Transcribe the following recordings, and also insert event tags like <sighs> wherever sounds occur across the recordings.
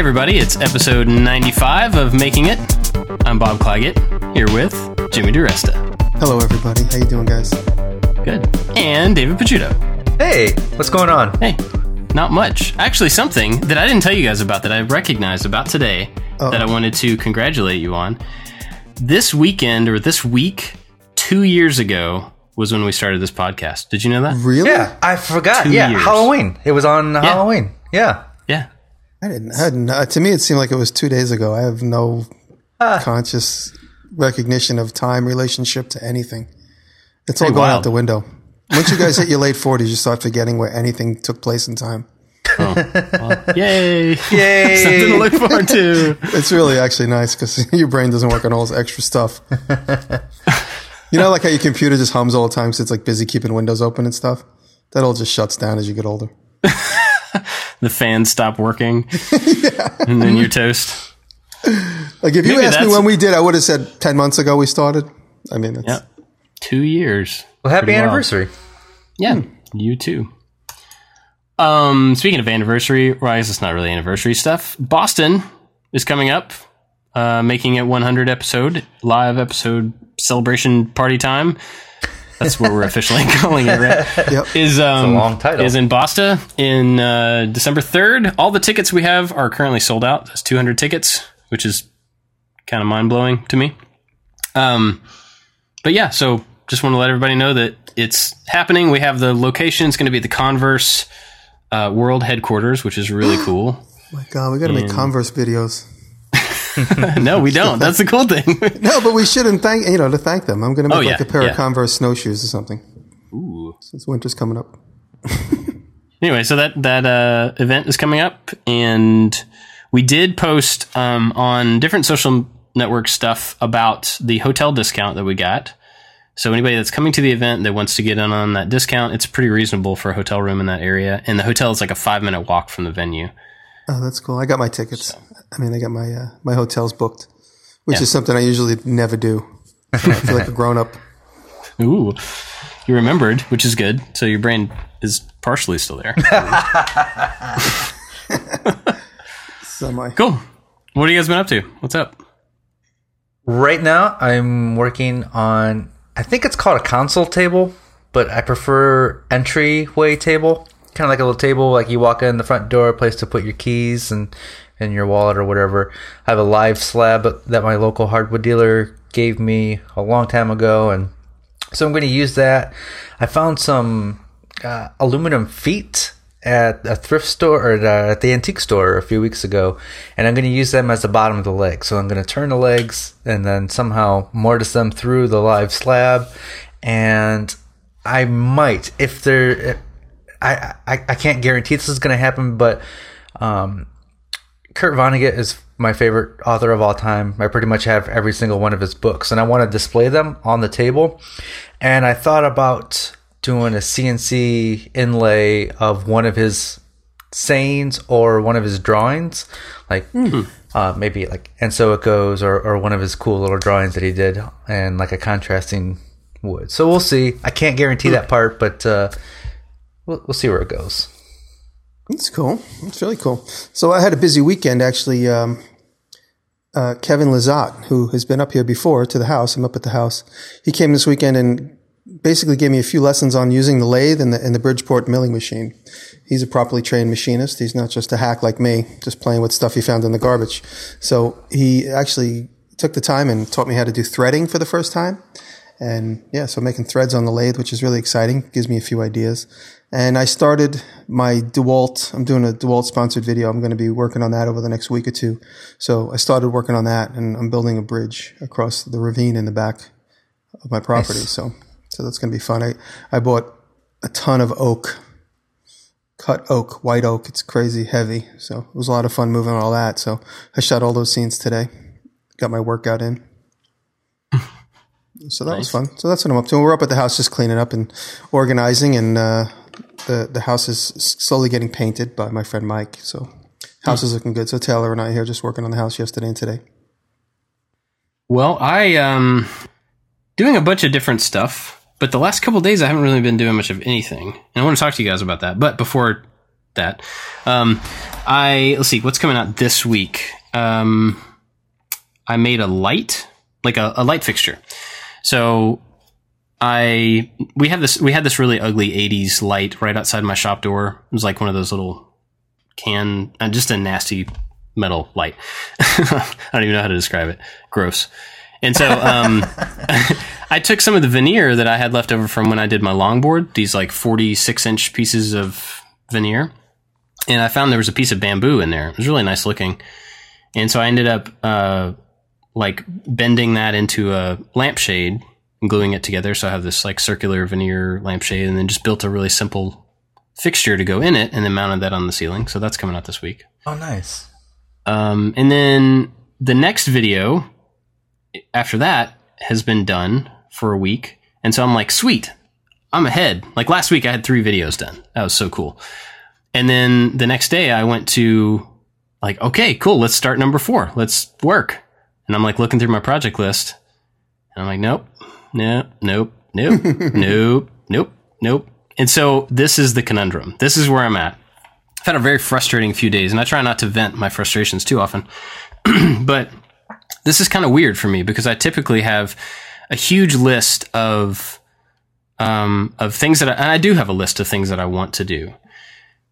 everybody, it's episode 95 of Making It. I'm Bob Clagett, here with Jimmy DiResta. Hello, everybody. How you doing, guys? Good. And David Picciuto. Hey, what's going on? Hey, not much. Actually, something that I didn't tell you guys about that I recognized about today Uh-oh. that I wanted to congratulate you on. This weekend, or this week, two years ago, was when we started this podcast. Did you know that? Really? Yeah, I forgot. Two yeah, years. Halloween. It was on Halloween. Yeah. Yeah. I didn't. I hadn't. Uh, to me, it seemed like it was two days ago. I have no Ah. conscious recognition of time relationship to anything. It's all Pretty going wild. out the window. Once you guys hit your late forties, you start forgetting where anything took place in time. Yay. Yay. <laughs> Something to look forward to. <laughs> It's really actually nice because <laughs> your brain doesn't work on all this extra stuff. you know, like how your computer just hums all the time because it's like busy keeping windows open and stuff. That all just shuts down as you get older. The fans stop working. <laughs> And then you're toast. Like if you Maybe asked me when we did, I would have said ten months ago we started. I mean, it's, Yep. Two years. Well, happy Pretty wild. anniversary. Yeah, you too. Um, speaking of anniversary, well, I guess it's not really anniversary stuff. Boston is coming up, uh, making it 100 episode live episode celebration party time. That's what we're officially <laughs> calling it, right? <laughs> Yep. Is um long title. is in Boston in uh, December 3rd. All the tickets we have are currently sold out. That's 200 tickets, which is kind of mind blowing to me. Um, but yeah, so just want to let everybody know that it's happening. We have the location. It's going to be at the Converse uh, World Headquarters, which is really <gasps> cool. my God, we got to make Converse videos. <laughs> no, we don't. That's the cool thing. <laughs> No, but we shouldn't thank you know to thank them. I'm going to make Oh, like a pair yeah. of Converse snowshoes or something Ooh. since winter's coming up. <laughs> Anyway, so that that uh, event is coming up, and we did post um, on different social network stuff about the hotel discount that we got. So anybody that's coming to the event that wants to get in on that discount, it's pretty reasonable for a hotel room in that area, and the hotel is like a five minute walk from the venue. Oh, that's cool. I got my tickets. I mean, I got my uh, my hotels booked, which Yeah. is something I usually never do. <laughs> I feel like a grown up. Ooh, you remembered, which is good. So your brain is partially still there. <laughs> Semi. cool. What have you guys been up to? What's up? Right now, I'm working on, I think it's called a console table, but I prefer entryway table. Kind of like a little table, like you walk in the front door, place to put your keys and, and your wallet or whatever. I have a live slab that my local hardwood dealer gave me a long time ago, and so I'm going to use that. I found some uh, aluminum feet at a thrift store or uh, at the antique store a few weeks ago, and I'm going to use them as the bottom of the leg. So I'm going to turn the legs and then somehow mortise them through the live slab, and I might if they're. I, I, I can't guarantee this is going to happen, but um, Kurt Vonnegut is my favorite author of all time. I pretty much have every single one of his books, and I want to display them on the table. And I thought about doing a CNC inlay of one of his sayings or one of his drawings, like uh, maybe like and so it goes, or, or one of his cool little drawings that he did, and like a contrasting wood. So we'll see. I can't guarantee that part, but uh, we'll, we'll see where it goes. That's cool. That's really cool. So I had a busy weekend actually. Um, uh, Kevin Lazat, who has been up here before to the house, I'm up at the house. He came this weekend and basically gave me a few lessons on using the lathe and the, and the Bridgeport milling machine. He's a properly trained machinist. He's not just a hack like me, just playing with stuff he found in the garbage. So he actually took the time and taught me how to do threading for the first time. And yeah, so making threads on the lathe, which is really exciting, gives me a few ideas. And I started my DeWalt. I'm doing a DeWalt sponsored video. I'm going to be working on that over the next week or two. So I started working on that and I'm building a bridge across the ravine in the back of my property. So, so that's going to be fun. I, I bought a ton of oak, cut oak, white oak. It's crazy heavy. So it was a lot of fun moving all that. So I shot all those scenes today. Got my workout in. So that was fun. So that's what I'm up to. We're up at the house just cleaning up and organizing, and uh, the the house is slowly getting painted by my friend Mike. So house is looking good. So Taylor and I are here just working on the house yesterday and today. Well, I um doing a bunch of different stuff, but the last couple days I haven't really been doing much of anything. And I want to talk to you guys about that. But before that. Um, I let's see what's coming out this week. Um, I made a light, like a, a light fixture. So I we have this we had this really ugly '80s light right outside my shop door. It was like one of those little can, uh, just a nasty metal light. <laughs> I don't even know how to describe it. Gross. And so um, <laughs> I took some of the veneer that I had left over from when I did my longboard, these like 46 inch pieces of veneer, and I found there was a piece of bamboo in there. It was really nice looking. And so I ended up uh, like bending that into a lampshade and gluing it together. So I have this like circular veneer lampshade, and then just built a really simple fixture to go in it, and then mounted that on the ceiling. So that's coming out this week. Oh, nice. Um, and then the next video after that has been done for a week. And so I'm like, sweet, I'm ahead. Like last week, I had three videos done. That was so cool. And then the next day, I went to like, okay, cool, let's start number four. Let's work. And I'm like looking through my project list. And I'm like, nope, nope, nope, nope, <laughs> nope, nope, nope. And so this is the conundrum. This is where I'm at. I've had a very frustrating few days, and I try not to vent my frustrations too often. <clears throat> but this is kind of weird for me because I typically have a huge list of um, of things that I, and I do have a list of things that I want to do.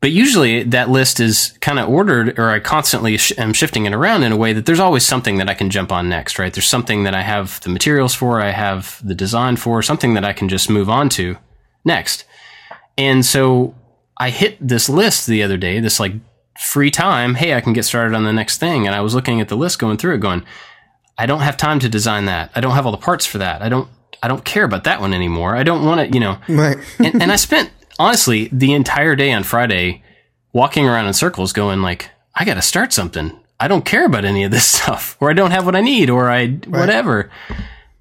But usually that list is kind of ordered, or I constantly sh- am shifting it around in a way that there's always something that I can jump on next, right? There's something that I have the materials for, I have the design for, something that I can just move on to next. And so I hit this list the other day, this like free time. Hey, I can get started on the next thing. And I was looking at the list, going through it, going, I don't have time to design that. I don't have all the parts for that. I don't, I don't care about that one anymore. I don't want to, you know. Right. and, and I spent honestly the entire day on Friday walking around in circles, going like, I got to start something. I don't care about any of this <laughs> stuff, or I don't have what I need, or I whatever.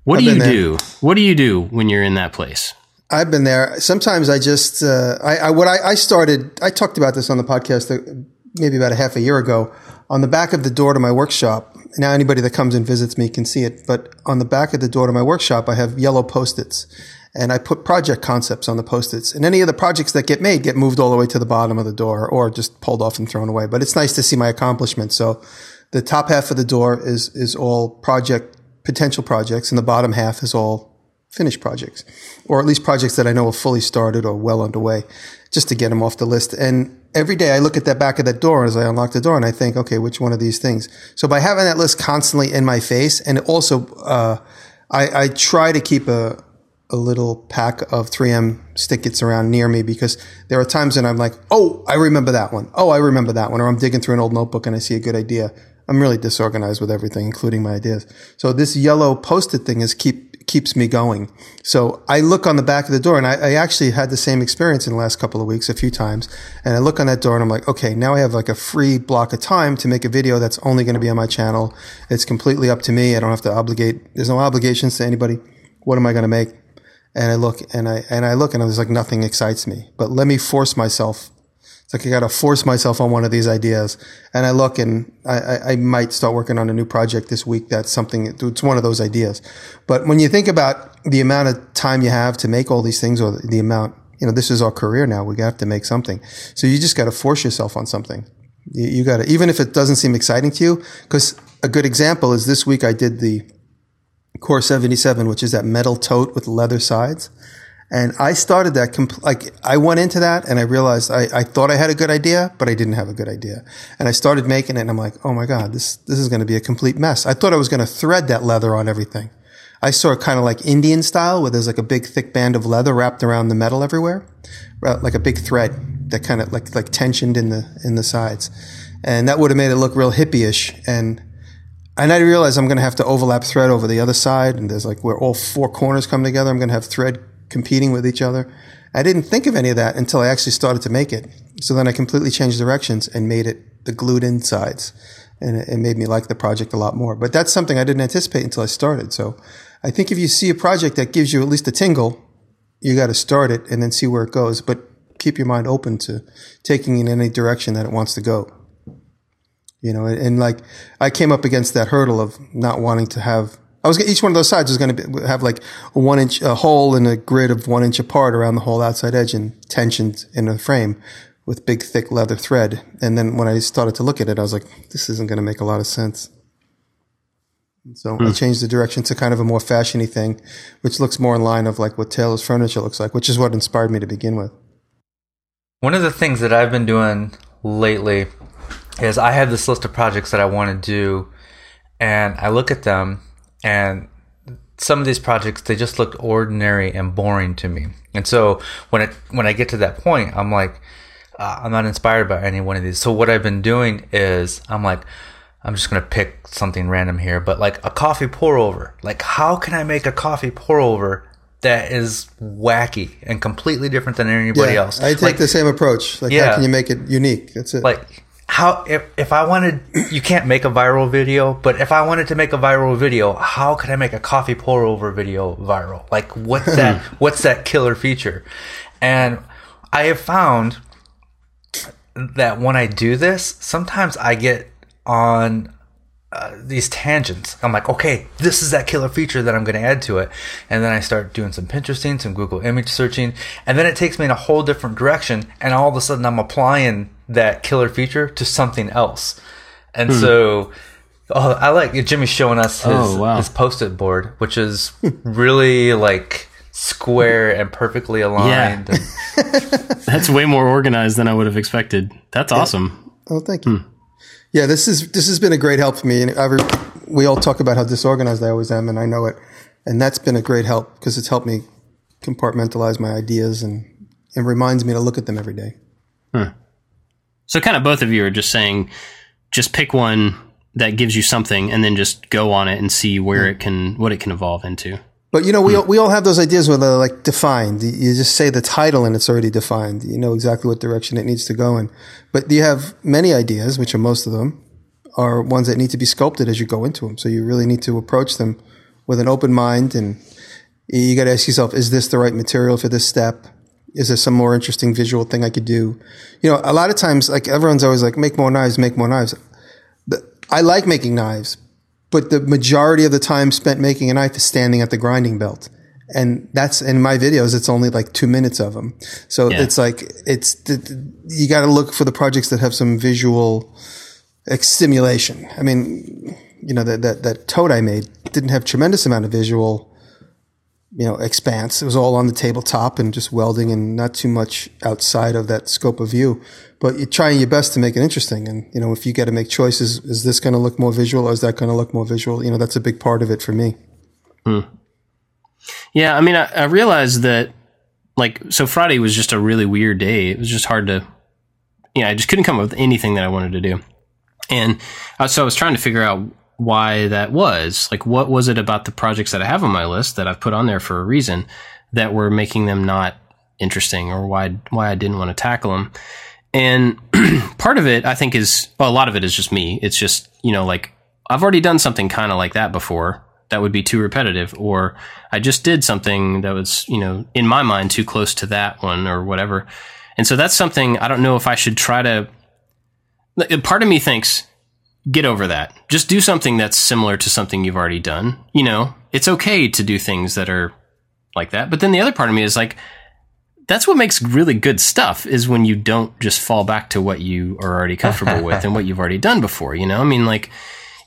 What I've do you there. do? What do you do when you're in that place? I've been there. Sometimes I just, uh, I, I, what I, I started, I talked about this on the podcast uh, maybe about a half a year ago. On the back of the door to my workshop, now anybody that comes and visits me can see it, but on the back of the door to my workshop, I have yellow post-its and I put project concepts on the post-its and any of the projects that get made get moved all the way to the bottom of the door or just pulled off and thrown away. But it's nice to see my accomplishments. So the top half of the door is, is all project, potential projects and the bottom half is all finished projects, or at least projects that I know are fully started or well underway, just to get them off the list. And every day I look at that back of that door as I unlock the door and I think, okay, which one of these things? So by having that list constantly in my face, and also uh, I, I try to keep a a little pack of 3M stick-its around near me because there are times when I'm like, oh, I remember that one. Oh, I remember that one. Or I'm digging through an old notebook and I see a good idea. I'm really disorganized with everything, including my ideas. So this yellow post-it thing is keep keeps me going. So I look on the back of the door and I, I actually had the same experience in the last couple of weeks a few times. And I look on that door and I'm like, okay, now I have like a free block of time to make a video that's only going to be on my channel. It's completely up to me. I don't have to obligate. There's no obligations to anybody. What am I going to make? And I look and I, and I look and there's like nothing excites me, but let me force myself it's like I got to force myself on one of these ideas. And I look and I, I, I might start working on a new project this week. That's something, it's one of those ideas. But when you think about the amount of time you have to make all these things or the amount, you know, this is our career now. We have to make something. So you just got to force yourself on something. You, you got to, even if it doesn't seem exciting to you, because a good example is this week I did the Core 77, which is that metal tote with leather sides. And I started that, compl- like, I went into that and I realized I, I thought I had a good idea, but I didn't have a good idea. And I started making it and I'm like, oh my God, this, this is going to be a complete mess. I thought I was going to thread that leather on everything. I saw it kind of like Indian style where there's like a big thick band of leather wrapped around the metal everywhere, like a big thread that kind of like, like tensioned in the, in the sides. And that would have made it look real hippie-ish. And, and I realized I'm going to have to overlap thread over the other side. And there's like where all four corners come together. I'm going to have thread competing with each other. I didn't think of any of that until I actually started to make it. So then I completely changed directions and made it the glued in sides. And it made me like the project a lot more. But that's something I didn't anticipate until I started. So I think if you see a project that gives you at least a tingle, you got to start it and then see where it goes. But keep your mind open to taking in any direction that it wants to go. You know, and, and like I came up against that hurdle of not wanting to have I was each one of those sides was going to have like a one inch a hole in a grid of one inch apart around the whole outside edge and tensioned in a frame. with big thick leather thread. And then when I started to look at it, I was like, this isn't going to make a lot of sense. So I hmm. changed the direction to kind of a more fashiony thing, which looks more in line of like what Taylor's furniture looks like, which is what inspired me to begin with. One of the things that I've been doing lately is I have this list of projects that I want to do, and I look at them, and some of these projects they just look ordinary and boring to me. And so when it when I get to that point, I'm like, uh, I'm not inspired by any one of these. So what I've been doing is I'm like. I'm just gonna pick something random here, but like a coffee pour over. Like, how can I make a coffee pour over that is wacky and completely different than anybody Yeah, else? I take like, the same approach. Like, how can you make it unique? That's it. like how if, if i wanted you can't make a viral video but if i wanted to make a viral video how could i make a coffee pour over video viral like what's that what's that killer feature and i have found that when i do this sometimes i get on uh, these tangents. I'm like, okay, this is that killer feature that I'm going to add to it. And then I start doing some Pinteresting, some Google image searching, and then it takes me in a whole different direction. And all of a sudden, I'm applying that killer feature to something else. And hmm. so, oh, I like Jimmy's showing us his, Oh, wow. his post-it board, which is really like square and perfectly aligned. And- <laughs> <laughs> That's way more organized than I would have expected. That's awesome. Oh, thank you. Hmm. Yeah, this is this has been a great help for me. And I re- we all talk about how disorganized I always am, and I know it. And that's been a great help because it's helped me compartmentalize my ideas and it reminds me to look at them every day. Hmm. So, kind of both of you are just saying, just pick one that gives you something, and then just go on it and see where hmm. it can, what it can evolve into. But you know, we hmm. all, we all have those ideas where they're like defined. You just say the title and it's already defined. You know exactly what direction it needs to go in. But you have many ideas, which are most of them, are ones that need to be sculpted as you go into them. So you really need to approach them with an open mind, and you got to ask yourself: Is this the right material for this step? Is there some more interesting visual thing I could do? You know, a lot of times, like everyone's always like, "Make more knives, make more knives." But I like making knives, but the majority of the time spent making a knife is standing at the grinding belt. And that's in my videos, it's only like two minutes of them. So Yeah. it's like, it's, you got to look for the projects that have some visual stimulation. I mean, you know, that, that, that toad I made didn't have tremendous amount of visual, you know, expanse. It was all on the tabletop and just welding and not too much outside of that scope of view. But you're trying your best to make it interesting. And, you know, if you got to make choices, is this going to look more visual or is that going to look more visual? You know, that's a big part of it for me. Yeah, I mean, I, I realized that, like, so Friday was just a really weird day. It was just hard to, you know, I just couldn't come up with anything that I wanted to do. And uh, so I was trying to figure out why that was. Like, what was it about the projects that I have on my list that I've put on there for a reason that were making them not interesting or why, why I didn't want to tackle them? And <clears throat> part of it, I think, is, well, a lot of it is just me. It's just, you know, like, I've already done something kind of like that before that would be too repetitive or I just did something that was, you know, in my mind too close to that one or whatever. And so that's something I don't know if I should try to part of me thinks get over that. Just do something that's similar to something you've already done. You know, it's okay to do things that are like that. But then the other part of me is like that's what makes really good stuff is when you don't just fall back to what you are already comfortable with and what you've already done before, you know? I mean like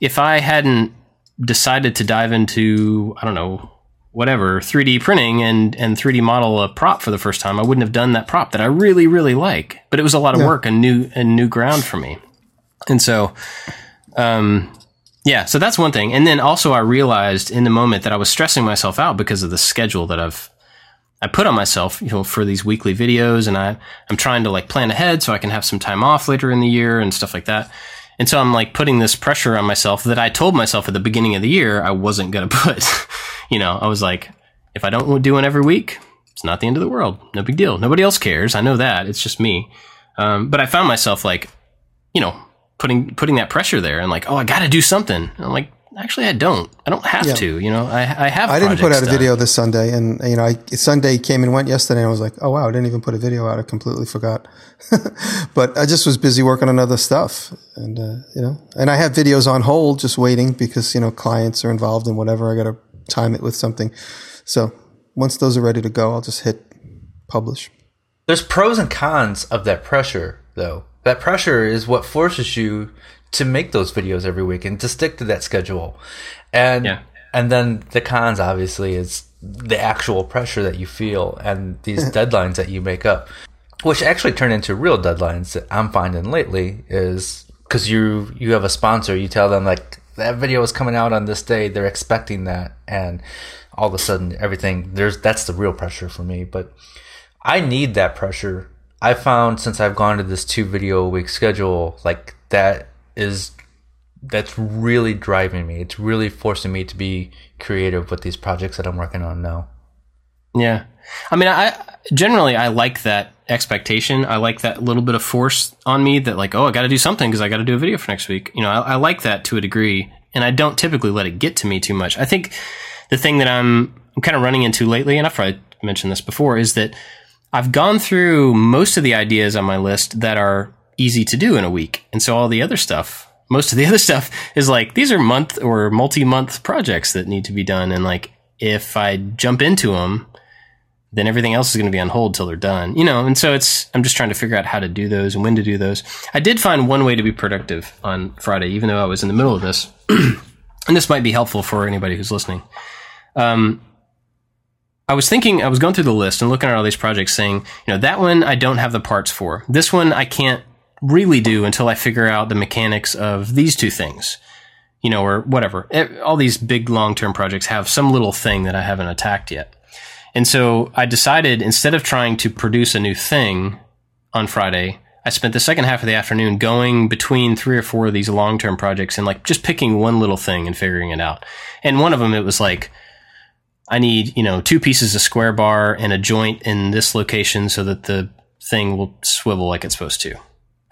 if I hadn't decided to dive into I don't know whatever 3D printing and and 3D model a prop for the first time, I wouldn't have done that prop that I really really like. But it was a lot of work and new and new ground for me. And so um yeah, so that's one thing. And then also I realized in the moment that I was stressing myself out because of the schedule that I've I put on myself, you know, for these weekly videos and I I'm trying to like plan ahead so I can have some time off later in the year and stuff like that. And so I'm like putting this pressure on myself that I told myself at the beginning of the year I wasn't going <laughs> to put. you know, I was like, if I don't do one every week, it's not the end of the world. No big deal. Nobody else cares. I know that. It's just me. Um, but I found myself like, you know, putting putting that pressure there and like, oh, I got to do something. And I'm like, actually, I don't. I don't have Yeah. to. You know, I I have. I didn't put projects out a done. video this Sunday, and you know, I, Sunday came and went yesterday, and I was like, "Oh wow, I didn't even put a video out. I completely forgot." <laughs> but I just was busy working on other stuff, and uh, you know, and I have videos on hold, just waiting because you know clients are involved in whatever. I got to time it with something. So once those are ready to go, I'll just hit publish. There's pros and cons of that pressure, though. That pressure is what forces you to make those videos every week and to stick to that schedule. And Yeah. and then the cons obviously is the actual pressure that you feel and these <laughs> deadlines that you make up, which actually turn into real deadlines that I'm finding lately is because you you have a sponsor, you tell them like that video is coming out on this day, they're expecting that, and all of a sudden everything there's that's the real pressure for me, but. I need that pressure. I found since I've gone to this two video a week schedule, like that is that's really driving me. It's really forcing me to be creative with these projects that I'm working on now. Yeah. I mean, I generally I like that expectation. I like that little bit of force on me that like, oh, I got to do something because I got to do a video for next week. You know, I, I like that to a degree, and I don't typically let it get to me too much. I think the thing that I'm, I'm kind of running into lately, and I've probably mentioned this before, is that I've gone through most of the ideas on my list that are easy to do in a week, and so all the other stuff. Most of the <laughs> other stuff is like these are month or multi-month projects that need to be done, and like if I jump into them, then everything else is going to be on hold till they're done. You know, and so it's I'm just trying to figure out how to do those and when to do those. I did find one way to be productive on Friday, even though I was in the middle of this, <clears throat> and this might be helpful for anybody who's listening. Um, I was thinking, I was going through the list and looking at all these projects, saying, you know, that one I don't have the parts for. This one I can't really do until I figure out the mechanics of these two things you know, or whatever. All these big long term projects have some little thing that I haven't attacked yet. And so I decided instead of trying to produce a new thing on Friday, I spent the second half of the afternoon going between three or four of these long term projects and like just picking one little thing and figuring it out. And one of them, it was like, I need, you know, two pieces of square bar and a joint in this location so that the thing will swivel like it's supposed to.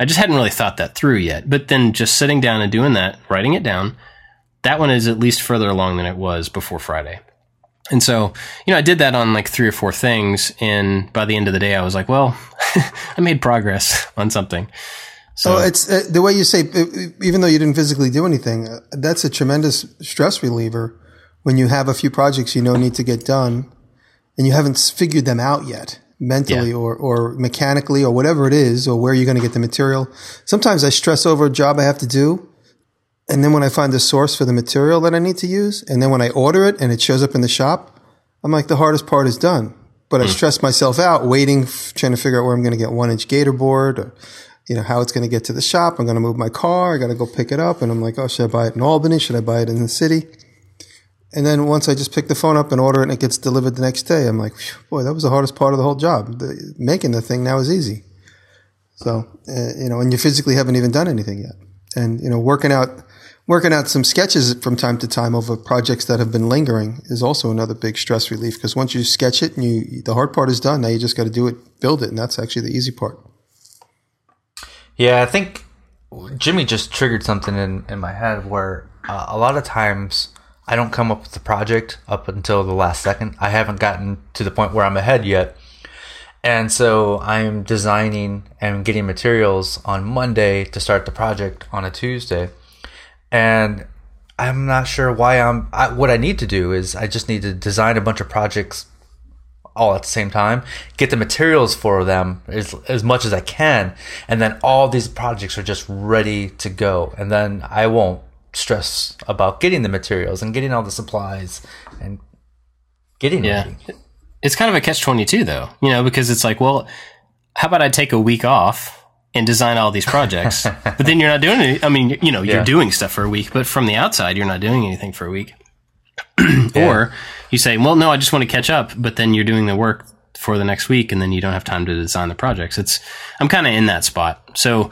I just hadn't really thought that through yet. But then just sitting down and doing that, writing it down, that one is at least further along than it was before Friday. And so, you know, I did that on like three or four things. And by the end of the day, I was like, well, <laughs> I made progress <laughs> on something. So So it's uh, the way you say, even though you didn't physically do anything, uh, that's a tremendous stress reliever when you have a few projects you know need to get done and you haven't figured them out yet mentally Yeah. or, or mechanically or whatever it is or where you're going to get the material. Sometimes I stress over a job I have to do. And then when I find the source for the material that I need to use, and then when I order it and it shows up in the shop, I'm like, the hardest part is done. But I hmm. stress myself out waiting, trying to figure out where I'm going to get one inch gator board or, you know, how it's going to get to the shop. I'm going to move my car. I got to go pick it up. And I'm like, oh, should I buy it in Albany? Should I buy it in the city? And then once I just pick the phone up and order it and it gets delivered the next day, I'm like, boy, that was the hardest part of the whole job. The, making the thing now is easy. So, uh, you know, and you physically haven't even done anything yet. And, you know, working out, working out some sketches from time to time over projects that have been lingering is also another big stress relief because once you sketch it and you, the hard part is done, now you just got to do it, build it. And that's actually the easy part. Yeah, I think Jimmy just triggered something in, in my head where uh, a lot of times I don't come up with the project up until the last second. I haven't gotten to the point where I'm ahead yet. And so I'm designing and getting materials on Monday to start the project on a Tuesday. And I'm not sure why I'm. I, what I need to do is I just need to design a bunch of projects all at the same time, get the materials for them as, as much as I can, and then all these projects are just ready to go. And then I won't stress about getting the materials and getting all the supplies and getting Yeah. ready. it's kind of a catch 22 though, you know, because it's like, well, how about I take a week off and design all these projects, <laughs> but then you're not doing any, I mean, you know, you're Yeah. doing stuff for a week, but from the outside, you're not doing anything for a week. <clears throat> Or you say, well, no, I just want to catch up, but then you're doing the work for the next week and then you don't have time to design the projects. It's, I'm kind of in that spot. So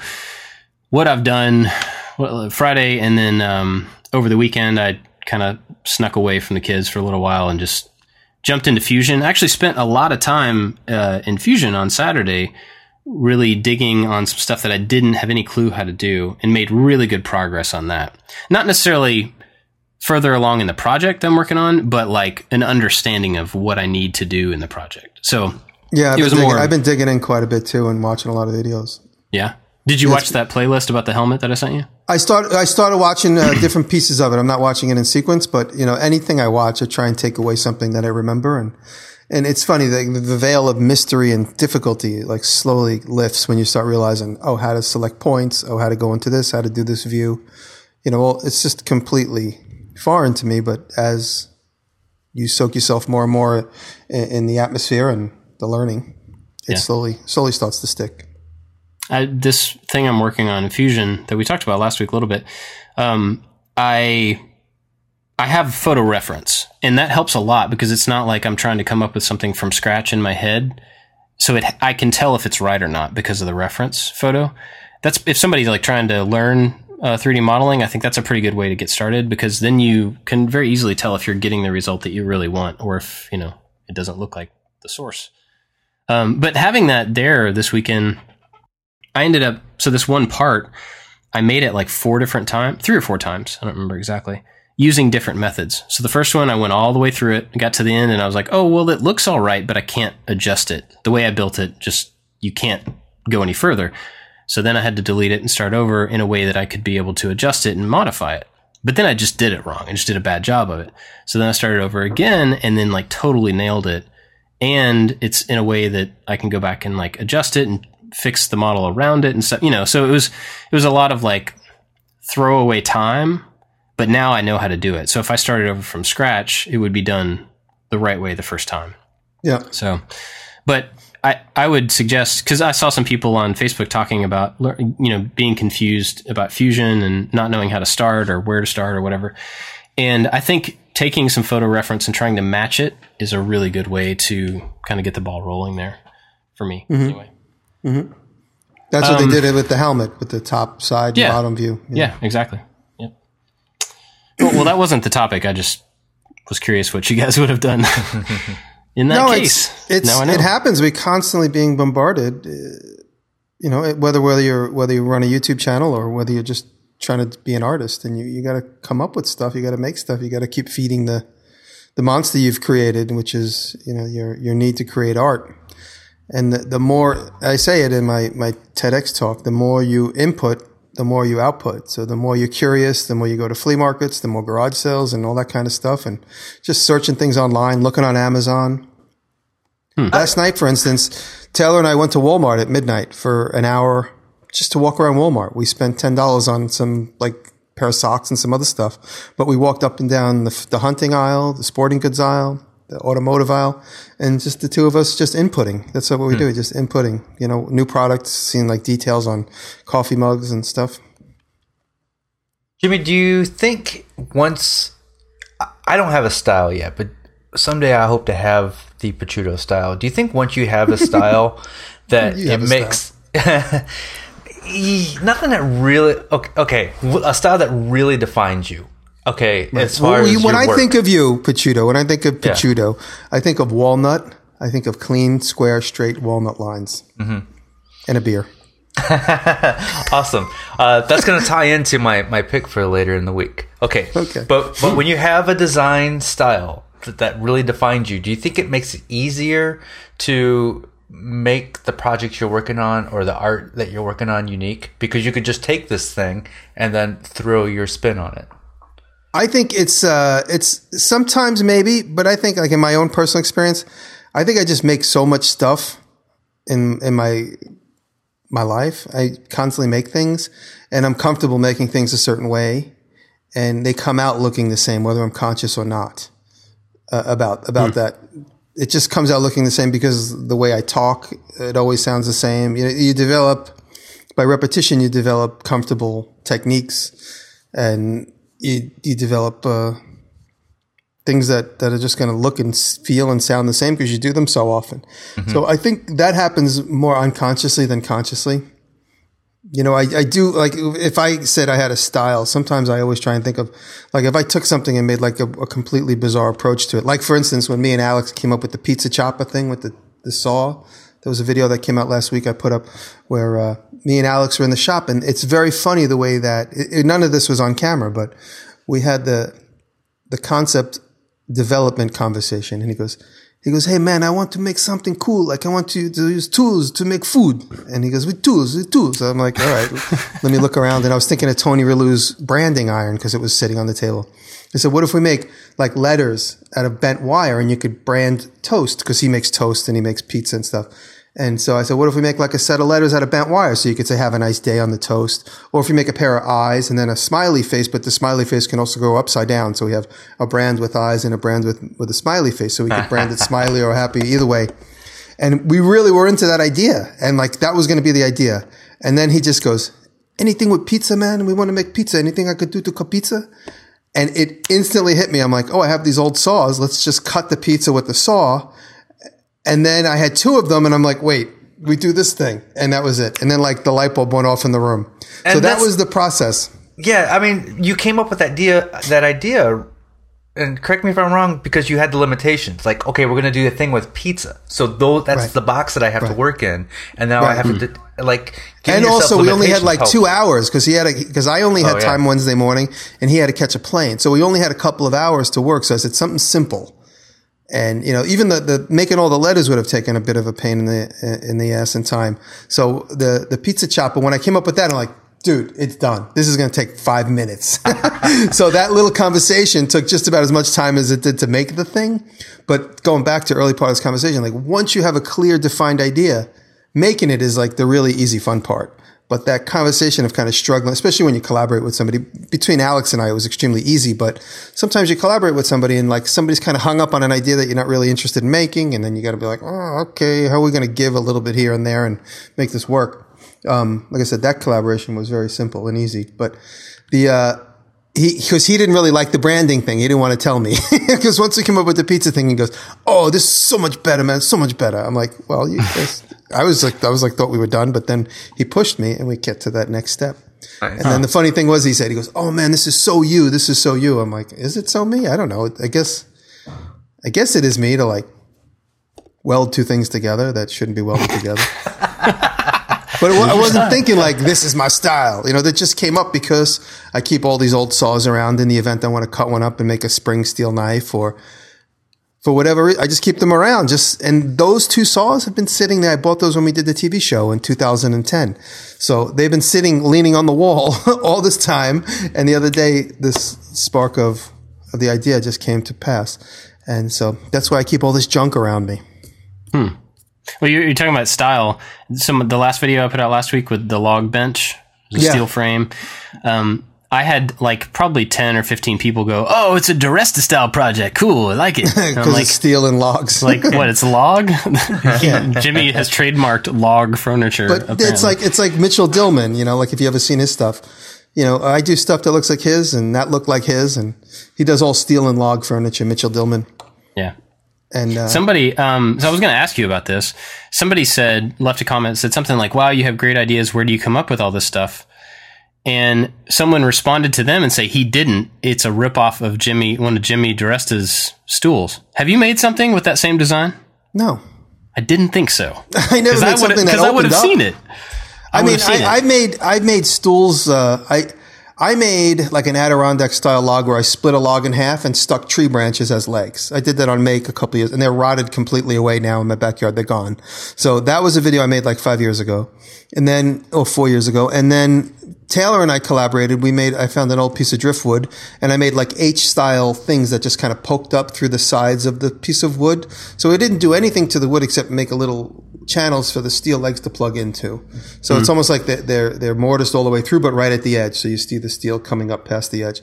what I've done well, Friday and then, um, over the weekend, I kind of snuck away from the kids for a little while and just jumped into Fusion. I actually spent a lot of time uh, in Fusion on Saturday, really digging on some stuff that I didn't have any clue how to do, and made really good progress on that. Not necessarily further along in the project I'm working on, but like an understanding of what I need to do in the project. So Yeah. I've, It was been digging, more- I've been digging in quite a bit too and watching a lot of videos. yeah. Did you watch that playlist about the helmet that I sent you? I started. I started watching uh, <clears throat> different pieces of it. I'm not watching it in sequence, but you know, anything I watch, I try and take away something that I remember. And and it's funny the, the veil of mystery and difficulty like slowly lifts when you start realizing oh how to select points oh how to go into this how to do this view you know well it's just completely foreign to me but as you soak yourself more and more in, in the atmosphere and the learning it Yeah. slowly slowly starts to stick I, this thing I'm working on Fusion that we talked about last week a little bit, um, I I have photo reference, and that helps a lot because it's not like I'm trying to come up with something from scratch in my head. So it I can tell if it's right or not because of the reference photo. That's if somebody's like trying to learn uh, 3D modeling, I think that's a pretty good way to get started because then you can very easily tell if you're getting the result that you really want or if you know it doesn't look like the source. Um, but having that there this weekend I ended up so this one part I made it like four different times, three or four times. I don't remember exactly. Using different methods. So the first one I went all the way through it, got to the end, and I was like, "Oh well, it looks all right, but I can't adjust it. The way I built it, just you can't go any further." So then I had to delete it and start over in a way that I could be able to adjust it and modify it. But then I just did it wrong. I just did a bad job of it. So then I started over again and then like totally nailed it. And it's in a way that I can go back and like adjust it and fix the model around it and stuff, you know. So it was it was a lot of like throwaway time, but now I know how to do it. So if I started over from scratch, it would be done the right way the first time. yeah So, but I, I would suggest because I saw some people on Facebook talking about you know being confused about Fusion and not knowing how to start or where to start or whatever. And I think taking some photo reference and trying to match it is a really good way to kind of get the ball rolling there for me mm-hmm. anyway. That's what Um, they did with the helmet with the top side Yeah. bottom view Yeah, exactly. Yep. Well, well, that wasn't the topic. I just was curious what you guys <laughs> would have done <laughs> in that no, case. it's it's now I know. it happens. We constantly being bombarded. uh, You know, whether whether you're whether you run a YouTube channel or whether you're just trying to be an artist, and you you got to come up with stuff. You got to make stuff. You got to keep feeding the the monster you've created, which is you know your your need to create art. And the, the more I say it in my my TEDx talk, the more you input, the more you output. So the more you're curious, the more you go to flea markets, the more garage sales and all that kind of stuff, and just searching things online, looking on Amazon. Hmm. Last night, for instance, Taylor and I went to Walmart at midnight for an hour just to walk around Walmart. We spent ten dollars on some like pair of socks and some other stuff, but we walked up and down the, the hunting aisle, the sporting goods aisle, the automotive aisle, and just the two of us just inputting. That's what we hmm. do, just inputting. You know, new products, seeing like details on coffee mugs and stuff. Jimmy, do you think once I- don't have a style yet, but someday I hope to have the Picciuto style. Do you think once you have a style <laughs> that You it makes <laughs> nothing that really okay, okay, a style that really defines you? Okay, as far Well, as when I work. think of you, Picciuto, when I think of Yeah. I think of walnut. I think of clean, square, straight walnut lines, Mm-hmm. and a beer. <laughs> Awesome. Uh, that's going to tie into my, my pick for later in the week. Okay. Okay. But but when you have a design style that, that really defines you, do you think it makes it easier to make the projects you're working on or the art that you're working on unique because you could just take this thing and then throw your spin on it? I think it's uh, it's sometimes maybe, but I think like in my own personal experience, I think I just make so much stuff in in my my life. I constantly make things, and I'm comfortable making things a certain way, and they come out looking the same, whether I'm conscious or not uh, about about that. It just comes out looking the same because the way I talk, it always sounds the same. You know, you develop by repetition. You develop comfortable techniques, and you you develop uh, things that that are just going to look and feel and sound the same because you do them so often. So I think that happens more unconsciously than consciously. You know, I, I do like if I said I had a style, sometimes I always try and think of like if I took something and made like a, a completely bizarre approach to it. Like for instance, when me and Alex came up with the pizza chopper thing with the, the saw, there was a video that came out last week I put up where uh, me and Alex were in the shop, and it's very funny the way that it, none of this was on camera, but we had the the concept development conversation, and he goes, He goes, Hey man, I want to make something cool. Like I want to, to use tools to make food. And he goes, with tools, with tools. I'm like, all right, <laughs> let me look around. And I was thinking of Tony Rillou's branding iron because it was sitting on the table. I said, what if we make like letters out of bent wire and you could brand toast because he makes toast and he makes pizza and stuff. And so I said, what if we make like a set of letters out of bent wire? So you could say, have a nice day on the toast. Or if you make a pair of eyes and then a smiley face, but the smiley face can also go upside down. So we have a brand with eyes and a brand with, with a smiley face. So we could brand it <laughs> smiley or happy either way. And we really were into that idea. And like that was going to be the idea. And then he just goes, anything with pizza, man? We want to make pizza. Anything I could do to cook pizza? And it instantly hit me. I'm like, oh, I have these old saws. Let's just cut the pizza with the saw. And then I had two of them and I'm like, wait, we do this thing. And that was it. And then like the light bulb went off in the room. so that was the process. Yeah, I mean, you came up with that idea, that idea, and correct me if I'm wrong, because you had the limitations. Like, okay, we're going to do a thing with pizza, so though that's Right. the box that I have to work in, and now I Right. have to mm. like. giving And also we only had like helps. two hours because he had a, because I only oh, had Oh, yeah. time Wednesday morning and he had to catch a plane. So we only had a couple of hours to work. So I said something simple. And, you know, even the, the making all the letters would have taken a bit of a pain in the, in the ass and time. So the, the pizza chopper, when I came up with that, I'm like, dude, it's done. This is going to take five minutes. <laughs> so that little conversation took just about as much time as it did to make the thing. But going back to early part of this conversation, like once you have a clear defined idea, making it is like the really easy fun part. But that conversation of kind of struggling, especially when you collaborate with somebody, between Alex and I, it was extremely easy. But sometimes you collaborate with somebody and like somebody's kind of hung up on an idea that you're not really interested in making. And then you got to be like, oh, okay, how are we going to give a little bit here and there and make this work? Um, like I said, that collaboration was very simple and easy. But the, uh, he, because he didn't really like the branding thing. He didn't want to tell me. <laughs> Because once we came up with the pizza thing, he goes, "Oh, this is so much better, man. So much better." I'm like, "Well, you I was like, I was like, thought we were done, but then he pushed me, and we get to that next step. And then the funny thing was, he said, "He goes, oh man, this is so you. This is so you." I'm like, "Is it so me? I don't know. I guess, I guess it is me to like weld two things together that shouldn't be welded together." <laughs> But it, I wasn't thinking like this is my style. You know, that just came up because I keep all these old saws around in the event I want to cut one up and make a spring steel knife or for whatever reason, I just keep them around. Just and those two saws have been sitting there. I bought those when we did the TV show in 2010. So they've been sitting, leaning on the wall <laughs> all this time. And the other day, this spark of, of the idea just came to pass. And so that's why I keep all this junk around me. Hmm. Well, you're, you're talking about style. Some the last video I put out last week with the log bench, the Yeah. steel frame. Um, I had like probably ten or fifteen people go, "Oh, it's a DiResta style project. Cool, I like it." <laughs> Because like, it's steel and logs. like <laughs> what? It's log. <laughs> Jimmy has trademarked log furniture. But apparently. it's like it's like Mitchell Dillman, you know, like if you ever seen his stuff. You know, I do stuff that looks like his and that looked like his and he does all steel and log furniture, Mitchell Dillman. yeah. And uh, Somebody, um, so I was going to ask you about this. Somebody said, left a comment, said something like, wow, you have great ideas. Where do you come up with all this stuff? And someone responded to them and say, he didn't. It's a ripoff of Jimmy, one of Jimmy DiResta's stools. Have you made something with that same design? no. I didn't think so. <laughs> I never made I something that I would have seen it. I, would mean, I. I've made I've made stools. Uh, I I made like an Adirondack style log where I split a log in half and stuck tree branches as legs. I did that on Make a couple years, and they're rotted completely away now in my backyard. They're gone. So that was a video I made like five years ago, and then or four years ago, and then Taylor and I collaborated. We made I found an old piece of driftwood, and I made like H style things that just kind of poked up through the sides of the piece of wood. So it didn't do anything to the wood except make a little channels for the steel legs to plug into. So it's mm. almost like they're, they're, they're mortised all the way through, but right at the edge. So you see the steel coming up past the edge.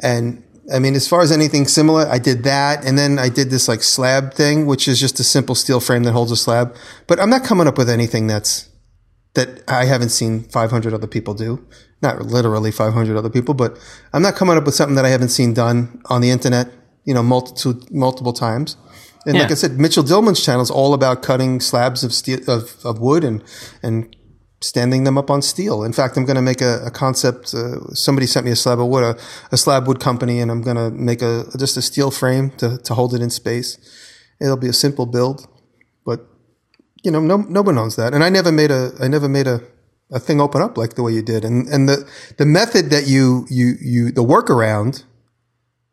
And I mean, as far as anything similar, I did that. And then I did this like slab thing, which is just a simple steel frame that holds a slab. But I'm not coming up with anything that's, that I haven't seen 500 other people do. Not literally 500 other people, but I'm not coming up with something that I haven't seen done on the internet, you know, multitude, multiple times. And like I said, Mitchell Dillman's channel is all about cutting slabs of steel, of, of wood and, and standing them up on steel. In fact, I'm going to make a, a concept. Uh, somebody sent me a slab of wood, a, a slab wood company, and I'm going to make a, just a steel frame to, to hold it in space. It'll be a simple build, but you know, no, no one owns that. And I never made a, I never made a, a thing open up like the way you did. And, and the, the method that you, you, you, the workaround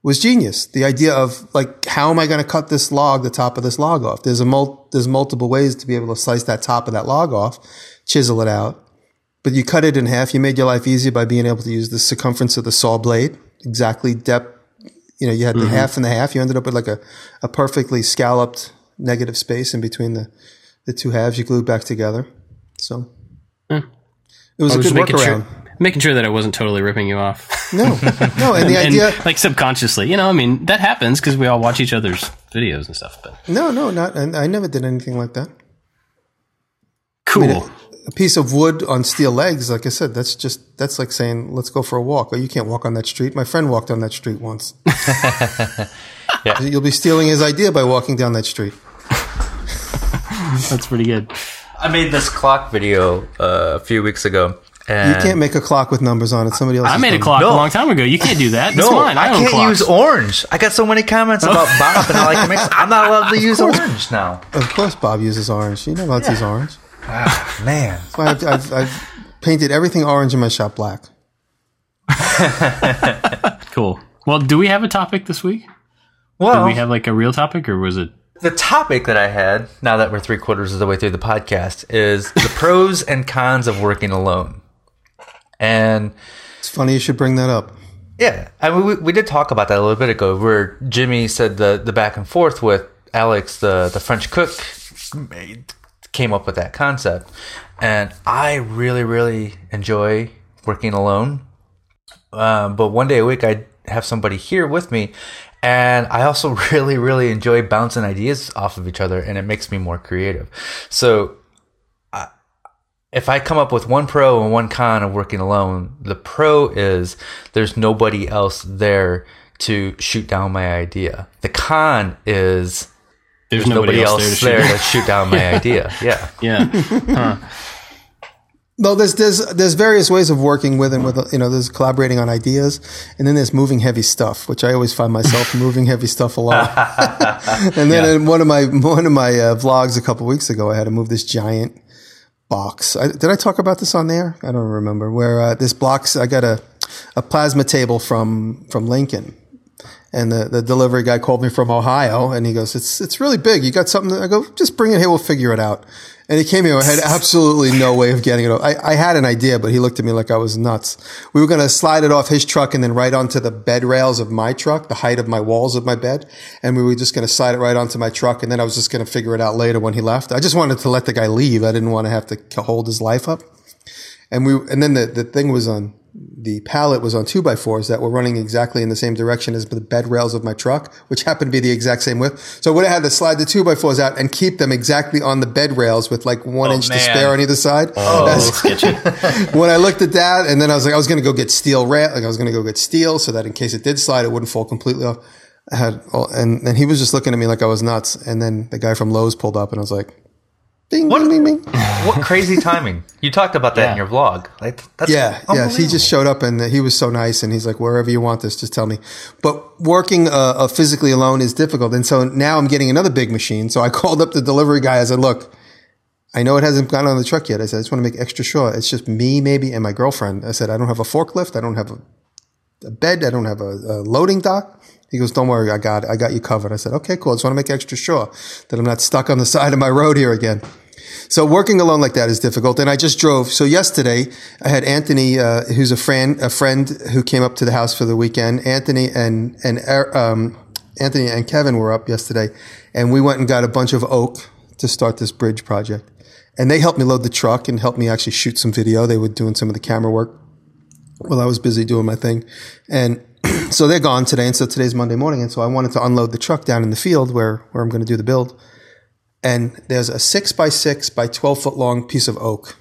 was genius. The idea of like, how am I going to cut this log, the top of this log off? There's a mul- there's multiple ways to be able to slice that top of that log off, chisel it out. But you cut it in half. You made your life easier by being able to use the circumference of the saw blade, exactly depth. You know, you had the mm-hmm. half and the half. You ended up with like a, a perfectly scalloped negative space in between the, the two halves. You glued back together. So it was I a was good making workaround. sure, making sure that I wasn't totally ripping you off. No, no, and <laughs> the and idea, like subconsciously, you know, I mean, that happens because we all watch each other's videos and stuff. But no, no, not. and I never did anything like that. cool. A piece of wood on steel legs, like I said, that's just that's like saying, "Let's go for a walk." Oh, you can't walk on that street. My friend walked on that street once. Yeah. <laughs> <laughs> You'll be stealing his idea by walking down that street. That's pretty good. I made this clock video uh, a few weeks ago. And You can't make a clock with numbers on it. Somebody else. I made a clock No. a long time ago. You can't do that. That's No, mine. I, I, can't clocks. use orange. I got so many comments about <laughs> Bob and how I can mix. I'm not allowed to use orange now. Of course, Bob uses orange. You know allowed to use orange. Man, That's why I've, I've, I've painted everything orange in my shop black. <laughs> Cool. Well, do we have a topic this week? Did well, we have like a real topic, or was it? The topic that I had now that we're three quarters of the way through the podcast is the <laughs> pros and cons of working alone. And It's funny you should bring that up. Yeah, I mean, we, we did talk about that a little bit ago, where Jimmy said the the back and forth with Alex, the the French cook, made, came up with that concept, and I really really enjoy working alone. Um, but one day a week, I have somebody here with me, and I also <laughs> really really enjoy bouncing ideas off of each other, and it makes me more creative. So if I come up with one pro and one con of working alone, the pro is there's nobody else there to shoot down my idea. The con is There's, there's nobody, else, there to there shoot. to shoot down my <laughs> idea. Yeah. Yeah. <laughs> No, there's there's there's various ways of working with and with you know there's collaborating on ideas, and then there's moving heavy stuff, which I always find myself <laughs> moving heavy stuff a lot. <laughs> and then in one of my one of my uh, vlogs a couple weeks ago, I had to move this giant box. I, did I talk about this on there? I don't remember. Where uh, this box, I got a a plasma table from from Lincoln, and the, the delivery guy called me from Ohio, and he goes, "It's it's really big. You got something?" I go, "Just bring it here. We'll figure it out." And he came here. I had absolutely no way of getting it. Off. I, I had an idea, but he looked at me like I was nuts. We were going to slide it off his truck and then right onto the bed rails of my truck, the height of my walls of my bed, and we were just going to slide it right onto my truck. And then I was just going to figure it out later when he left. I just wanted to let the guy leave. I didn't want to have to hold his life up. And we, and then the, the thing was on, the pallet was on two by fours that were running exactly in the same direction as the bed rails of my truck, which happened to be the exact same width. So I would have had to slide the two by fours out and keep them exactly on the bed rails with like one oh, inch to spare on either side. Oh, that's- Sketchy. <laughs> when I looked at that, and then I was like, I was going to go get steel rail, like I was going to go get steel so that in case it did slide, it wouldn't fall completely off. I had, all, and and he was just looking at me like I was nuts. And then the guy from Lowe's pulled up, and I was like, Bing, What? bing, bing, bing. <laughs> What crazy timing. You talked about that in your vlog. Like, that's Yeah, yeah. He just showed up and he was so nice, and he's like, "Wherever you want this, just tell me." But working uh, uh, physically alone is difficult, and so now I'm getting another big machine. So I <laughs> called up the delivery guy. I said, "Look, I know it hasn't gone on the truck yet." I said, "I just want to make extra sure it's just me, maybe, and my girlfriend." I said, "I don't have a forklift. I don't have a, a bed. I don't have a, a loading dock." He goes, "Don't worry, I got it. I got you covered." I said, "Okay, cool. I just want to make extra sure that I'm not stuck on the <laughs> side of my road here again." So working alone like that is difficult. And I just drove. So yesterday I had Anthony, uh, who's a friend, a friend who came up to the house for the weekend. Anthony and, and, um, Anthony and Kevin were up yesterday and we went and got a bunch of oak to start this bridge project. And they helped me load the truck and helped me actually shoot some video. They were doing some of the camera work while I was busy doing my thing. And <clears throat> so they're gone today. And so today's Monday morning. And so I wanted to unload the truck down in the field where, where I'm going to do the build and there's a six by six by 12 foot long piece of oak.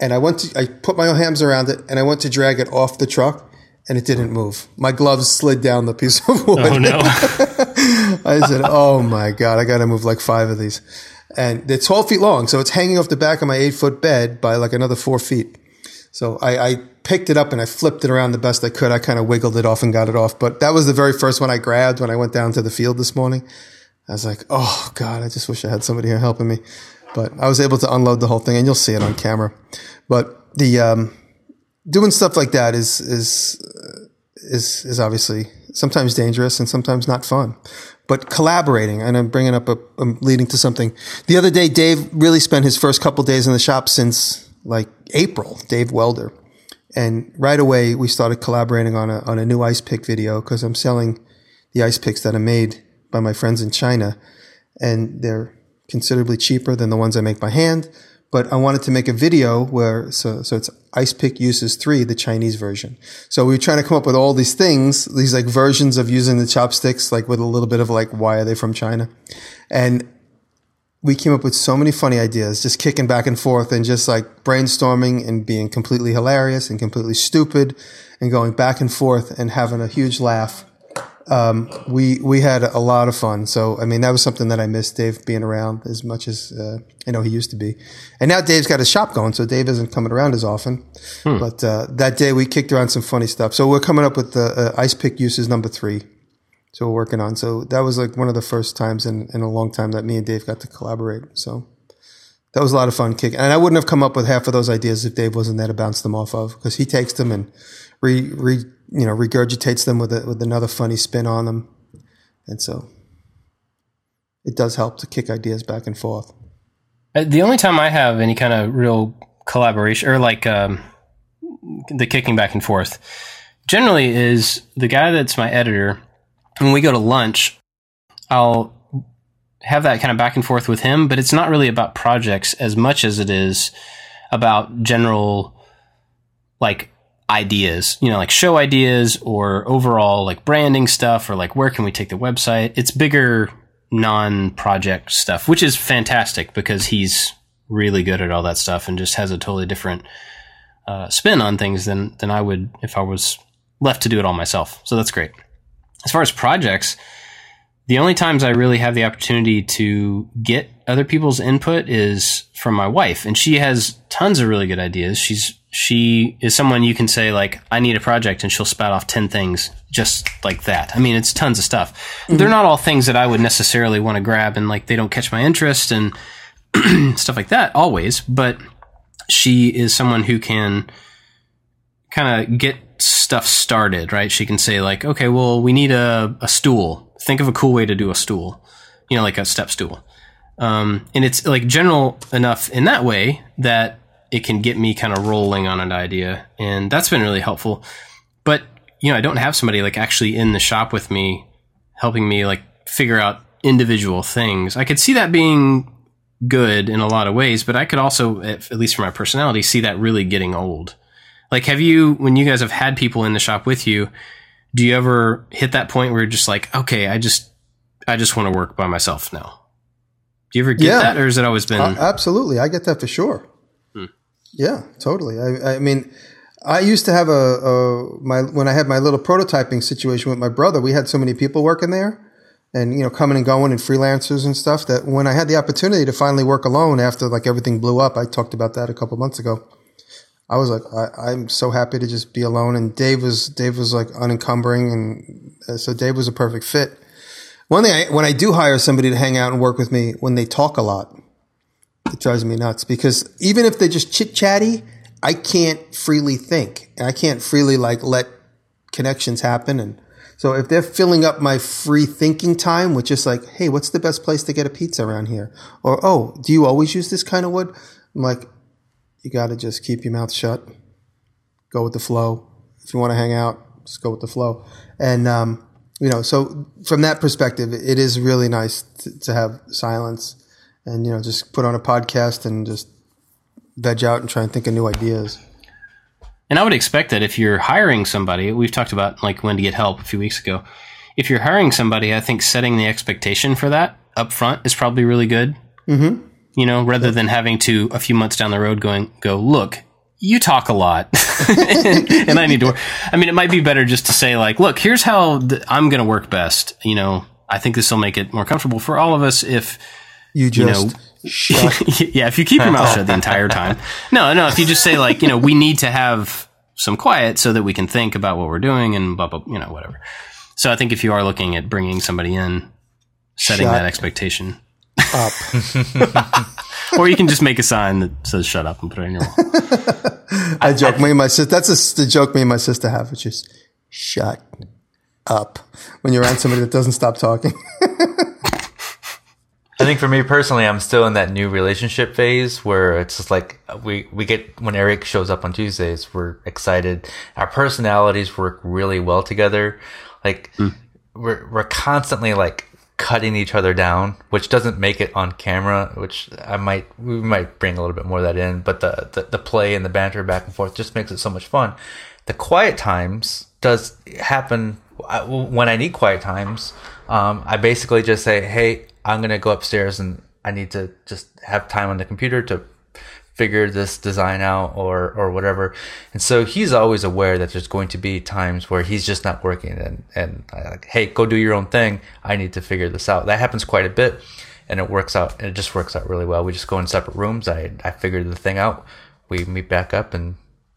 And I went to, I put my hands around it and I went to drag it off the truck and it didn't move. My gloves slid down the piece of <laughs> oh, wood. Oh no. <laughs> I said, Oh my God, I got to move like five of these. And they're 12 feet long. So it's hanging off the back of my eight foot bed by like another four feet. So I, I picked it up and I flipped it around the best I could. I kind of wiggled it off and got it off. But that was the very first one I grabbed when I went down to the field this morning. I was like, oh God, I just wish I had somebody here helping me. But I was able to unload the whole thing and you'll see it on camera. But the, um, doing stuff like that is, is, uh, is, is obviously sometimes dangerous and sometimes not fun. But collaborating, and I'm bringing up a, I'm leading to something. The other day, Dave really spent his first couple days in the shop since like April, Dave Welder. And right away, we started collaborating on a, on a new ice pick video because I'm selling the ice picks that are made by my friends in China. And they're considerably cheaper than the ones I make by hand. But I wanted to make a video where, so, so it's Ice Pick Uses 3, the Chinese version. So we were trying to come up with all these things, these like versions of using the chopsticks, like with a little bit of like, why are they from China? And we came up with so many funny ideas, just kicking back and forth and just like brainstorming and being completely hilarious and completely stupid and going back and forth and having a huge laugh um, we we had a lot of fun. So I mean, that was something that I missed Dave being around as much as uh, I know he used to be. And now Dave's got a shop going, so Dave isn't coming around as often. Hmm. But uh, that day we kicked around some funny stuff. So we're coming up with the uh, ice pick uses number three. So we're working on. So that was like one of the first times in, in a long time that me and Dave got to collaborate. So that was a lot of fun kicking. And I wouldn't have come up with half of those ideas if Dave wasn't there to bounce them off of because he takes them and re, re you know regurgitates them with a, with another funny spin on them, and so it does help to kick ideas back and forth. Uh, the only time I have any kind of real collaboration or like um, the kicking back and forth generally is the guy that's my editor. When we go to lunch, I'll have that kind of back and forth with him, but it's not really about projects as much as it is about general like ideas, you know, like show ideas or overall like branding stuff or like where can we take the website. It's bigger non project stuff, which is fantastic because he's really good at all that stuff and just has a totally different uh, spin on things than than I would if I was left to do it all myself. So that's great. As far as projects, the only times I really have the opportunity to get other people's input is from my wife, and she has tons of really good ideas. She's she is someone you can say like i need a project and she'll spout off 10 things just like that i mean it's tons of stuff mm-hmm. they're not all things that i would necessarily want to grab and like they don't catch my interest and <clears throat> stuff like that always but she is someone who can kind of get stuff started right she can say like okay well we need a, a stool think of a cool way to do a stool you know like a step stool um, and it's like general enough in that way that it can get me kind of rolling on an idea. And that's been really helpful. But, you know, I don't have somebody like actually in the shop with me helping me like figure out individual things. I could see that being good in a lot of ways, but I could also, at least for my personality, see that really getting old. Like, have you, when you guys have had people in the shop with you, do you ever hit that point where you're just like, okay, I just, I just want to work by myself now? Do you ever get yeah, that, or has it always been? Uh, absolutely, I get that for sure. Yeah, totally. I, I mean, I used to have a, a, my when I had my little prototyping situation with my brother. We had so many people working there, and you know, coming and going, and freelancers and stuff. That when I had the opportunity to finally work alone after like everything blew up, I talked about that a couple months ago. I was like, I, am so happy to just be alone. And Dave was Dave was like unencumbering, and uh, so Dave was a perfect fit. One thing, I, when I do hire somebody to hang out and work with me, when they talk a lot, it drives me nuts because even if they're just chit chatty, I can't freely think. And I can't freely like let connections happen. And so if they're filling up my free thinking time with just like, Hey, what's the best place to get a pizza around here? Or, Oh, do you always use this kind of wood? I'm like, you got to just keep your mouth shut. Go with the flow. If you want to hang out, just go with the flow. And, um, you know, so from that perspective, it is really nice to, to have silence and you know just put on a podcast and just veg out and try and think of new ideas. And I would expect that if you're hiring somebody, we've talked about like when to get help a few weeks ago. If you're hiring somebody, I think setting the expectation for that up front is probably really good. Mm-hmm. You know, rather than having to a few months down the road going go look. You talk a lot, and, <laughs> and, I need to work. I mean, it might be better just to say like, look, here's how th- I'm going to work best. You know, I think this will make it more comfortable for all of us if you just you know, <laughs> yeah, if you keep your mouth shut the entire time. No, no, if you just say like, you know, we need to have some quiet so that we can think about what we're doing and blah blah, you know, whatever. So I think if you are looking at bringing somebody in, setting shut that expectation up, <laughs> or you can just make a sign that says "shut up" and put it on your wall. I, I joke. I, me and my sister. That's a, the joke me and my sister have, which is "shut up when you're around somebody that doesn't stop talking. <laughs> I think for me personally, I'm still in that new relationship phase where it's just like we we get when Eric shows up on Tuesdays, we're excited. Our personalities work really well together. Like mm. we're we're constantly like cutting each other down, which doesn't make it on camera. Which I might we might bring a little bit more of that in, but the the, the play and the banter back and forth just makes it so much fun. The quiet times does happen when I need quiet times. Um, I basically just say, "Hey, I'm gonna go upstairs and I need to just have time on the computer to figure this design out or or whatever. And so he's always aware that there's going to be times where he's just not working and and I like, hey, go do your own thing. I need to figure this out. That happens quite a bit, and it works out. And it just works out really well. We just go in separate rooms. I I figure the thing out. We meet back up and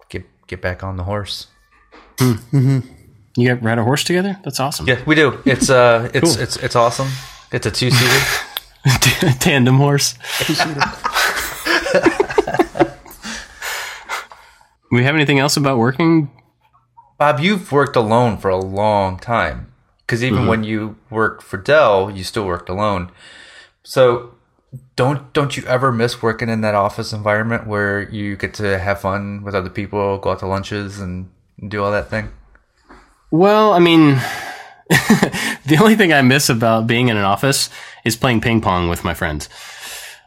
get get back on the horse. Mm-hmm. You ride a horse together? That's awesome. Yeah, we do. It's uh, <laughs> it's cool. it's it's awesome. It's a two seater <laughs> tandem horse. <laughs> we have anything else about working? Bob, you've worked alone for a long time. Because even mm-hmm. when you worked for Dell, you still worked alone. So don't don't you ever miss working in that office environment where you get to have fun with other people, go out to lunches, and do all that thing? Well, I mean, <laughs> the only thing I miss about being in an office is playing ping pong with my friends.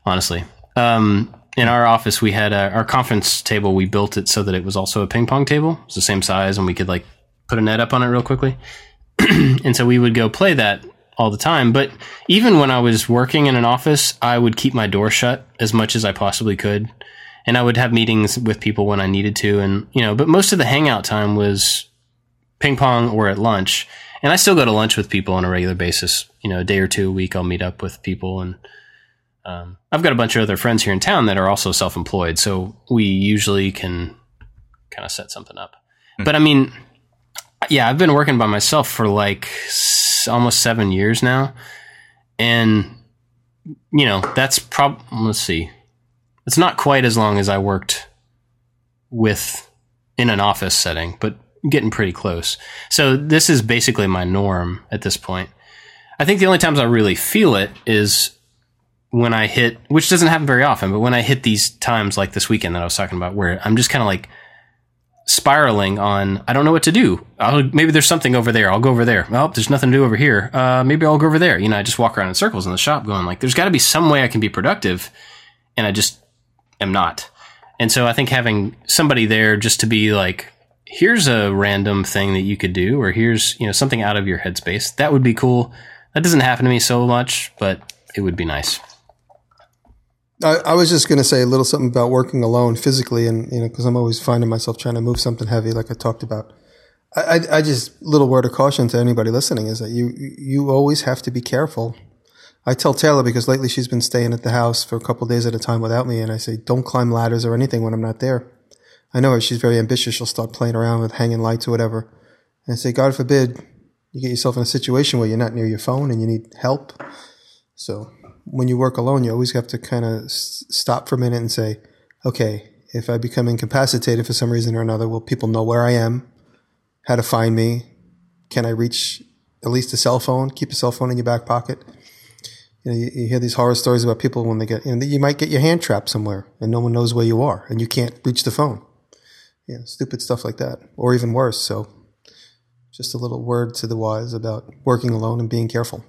Honestly, um, in our office we had a, our conference table. We built it so that it was also a ping pong table. It's the same size, and we could like put a net up on it real quickly. <clears throat> and so we would go play that all the time. But even when I was working in an office, I would keep my door shut as much as I possibly could. And I would have meetings with people when I needed to. And, you know, but most of the hangout time was ping pong or at lunch. And I still go to lunch with people on a regular basis. You know, a day or two a week, I'll meet up with people. And um, I've got a bunch of other friends here in town that are also self employed. So we usually can kind of set something up. Mm-hmm. But I mean, yeah, I've been working by myself for like s- almost seven years now. And, you know, that's probably, let's see, it's not quite as long as I worked with in an office setting, but getting pretty close. So this is basically my norm at this point. I think the only times I really feel it is when I hit, which doesn't happen very often, but when I hit these times like this weekend that I was talking about, where I'm just kind of like spiraling on, I don't know what to do. I'll, maybe there's something over there. I'll go over there. Well, there's nothing to do over here. Uh, maybe I'll go over there. You know, I just walk around in circles in the shop going like, there's got to be some way I can be productive. And I just am not. And so I think having somebody there just to be like, here's a random thing that you could do, or here's, you know, something out of your headspace. That would be cool. That doesn't happen to me so much, but it would be nice. I, I was just going to say a little something about working alone physically, and you know, because I'm always finding myself trying to move something heavy, like I talked about. I, I, just little word of caution to anybody listening is that you you always have to be careful. I tell Taylor because lately she's been staying at the house for a couple days at a time without me, and I say don't climb ladders or anything when I'm not there. I know her; she's very ambitious. She'll start playing around with hanging lights or whatever. And I say, God forbid you get yourself in a situation where you're not near your phone and you need help. So when you work alone, you always have to kind of s- stop for a minute and say, okay, if I become incapacitated for some reason or another, will people know where I am, how to find me? Can I reach at least a cell phone? Keep a cell phone in your back pocket. You know, you, you hear these horror stories about people when they get, you, know, you might get your hand trapped somewhere and no one knows where you are and you can't reach the phone. Yeah, stupid stuff like that, or even worse. So, just a little word to the wise about working alone and being careful.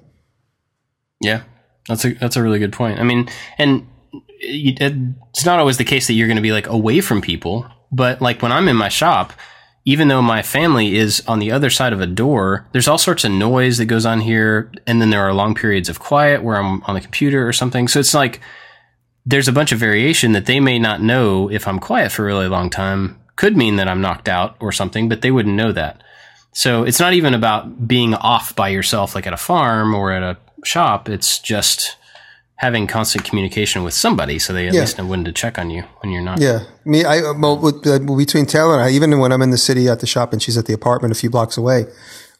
Yeah, that's a that's a really good point. I mean, and it's not always the case that you're going to be like away from people, but like when I'm in my shop, even though my family is on the other side of a door, there's all sorts of noise that goes on here, and then there are long periods of quiet where I'm on the computer or something. So it's like there's a bunch of variation that they may not know if I'm quiet for a really long time could mean that I'm knocked out or something, but they wouldn't know that. So it's not even about being off by yourself like at a farm or at a shop. It's just having constant communication with somebody, so they at yeah. least know when to check on you when you're not. Yeah, me. I well, with, uh, between Taylor and I, even when I'm in the city at the shop and she's at the apartment a few blocks away,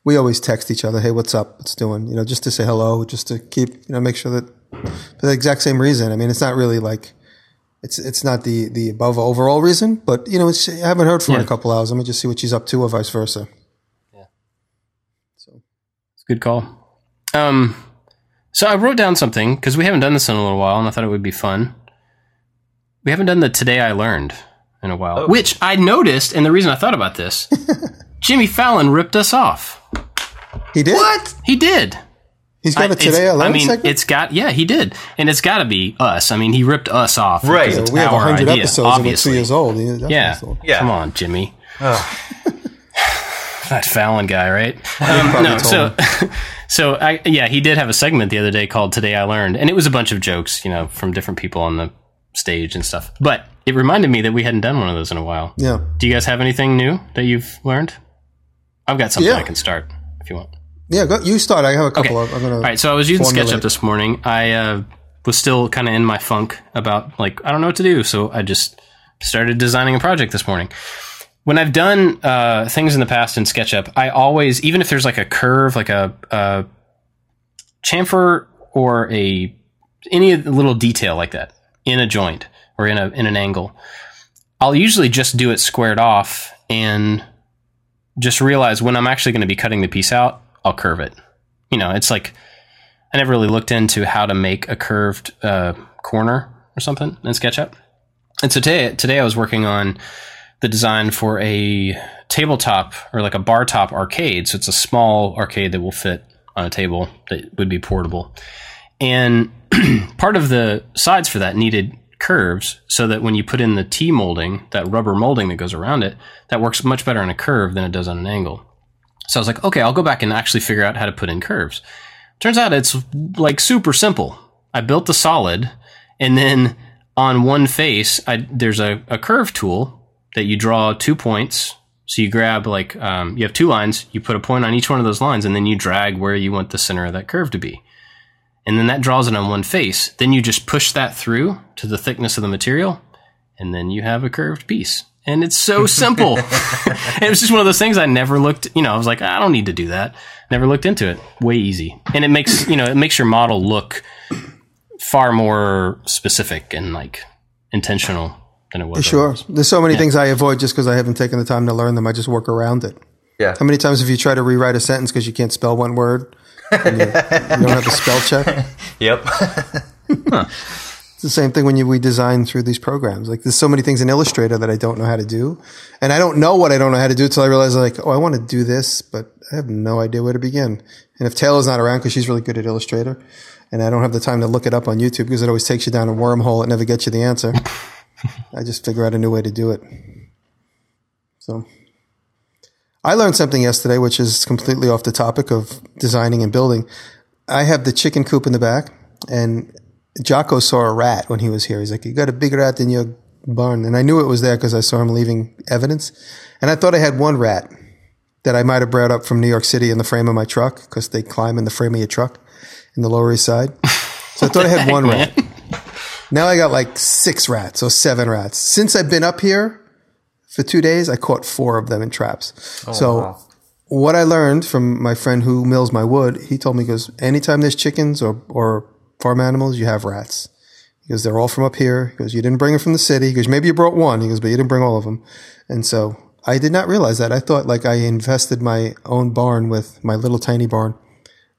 we always text each other, "Hey, what's up? What's doing?" You know, just to say hello, just to keep you know make sure that for the exact same reason. I mean, it's not really like. It's it's not the the above overall reason, but you know, I haven't heard from yeah. her in a couple hours. Let me just see what she's up to, or vice versa. Yeah. So it's a Good call. Um, so I wrote down something because we haven't done this in a little while, and I thought it would be fun. We haven't done the today I learned in a while, Oh. which I noticed, and the reason I thought about this, <laughs> Jimmy Fallon ripped us off. He did. What? He did. He's got a today I learned I mean, segment. it's got yeah, he did, and it's got to be us. I mean, he ripped us off, Right. because Yeah, it's we have our hundred idea, episodes and we're two obviously. years old. Yeah, Yeah. so. Come on, Jimmy. Ugh. <laughs> that Fallon guy, right? <laughs> Um, no, so <laughs> so I yeah, he did have a segment the other day called "Today I Learned," and it was a bunch of jokes, you know, from different people on the stage and stuff. But it reminded me that we hadn't done one of those in a while. Yeah. Do you guys have anything new that you've learned? I've got something Yeah. I can start if you want. Yeah, go, you start. I have a couple. Of, I'm gonna. All right, so I was using formulate. SketchUp this morning. I uh, was still kind of in my funk about like I don't know what to do, so I just started designing a project this morning. When I've done uh, things in the past in SketchUp, I always, even if there's like a curve, like a, a chamfer or a any little detail like that in a joint or in a in an angle, I'll usually just do it squared off and just realize when I'm actually going to be cutting the piece out, I'll curve it. You know, it's like I never really looked into how to make a curved uh, corner or something in SketchUp. And so today, today I was working on the design for a tabletop or like a bar top arcade. So it's a small arcade that will fit on a table that would be portable. And <clears throat> part of the sides for that needed curves so that when you put in the T molding, that rubber molding that goes around it, that works much better on a curve than it does on an angle. So I was like, okay, I'll go back and actually figure out how to put in curves. Turns out it's like super simple. I built the solid and then on one face, I, there's a, a curve tool that you draw two points. So you grab like, um, you have two lines, you put a point on each one of those lines and then you drag where you want the center of that curve to be. And then that draws it on one face. Then you just push that through to the thickness of the material and then you have a curved piece. And it's so <laughs> simple. <laughs> it was just one of those things I never looked, you know, I was like, I don't need to do that. Never looked into it. Way easy. And it makes, you know, it makes your model look far more specific and like intentional than it was. Sure. otherwise. There's so many things I avoid just because I haven't taken the time to learn them. I just work around it. Yeah. How many times have you tried to rewrite a sentence because you can't spell one word? And you, you <laughs> don't have a spell check. Yep. <laughs> It's the same thing when you, we design through these programs. Like there's so many things in Illustrator that I don't know how to do. And I don't know what I don't know how to do until I realize like, oh, I want to do this, but I have no idea where to begin. And if Taylor's not around because she's really good at Illustrator and I don't have the time to look it up on YouTube because it always takes you down a wormhole. It never gets you the answer. <laughs> I just figure out a new way to do it. So I learned something yesterday, which is completely off the topic of designing and building. I have the chicken coop in the back and Jocko saw a rat when he was here. He's like, "You got a big rat in your barn," and I knew it was there because I saw him leaving evidence. And I thought I had one rat that I might have brought up from New York City in the frame of my truck because they climb in the frame of your truck in the Lower East Side. <laughs> So I thought I had one rat. Now I got like six rats, or seven rats. Since I've been up here for two days, I caught four of them in traps. Oh, so wow. what I learned from my friend who mills my wood, he told me, he goes, anytime there's chickens or, or farm animals, you have rats. He goes, they're all from up here. He goes, you didn't bring them from the city. He goes, maybe you brought one. He goes, but you didn't bring all of them. And so I did not realize that. I thought like I invested my own barn with my little tiny barn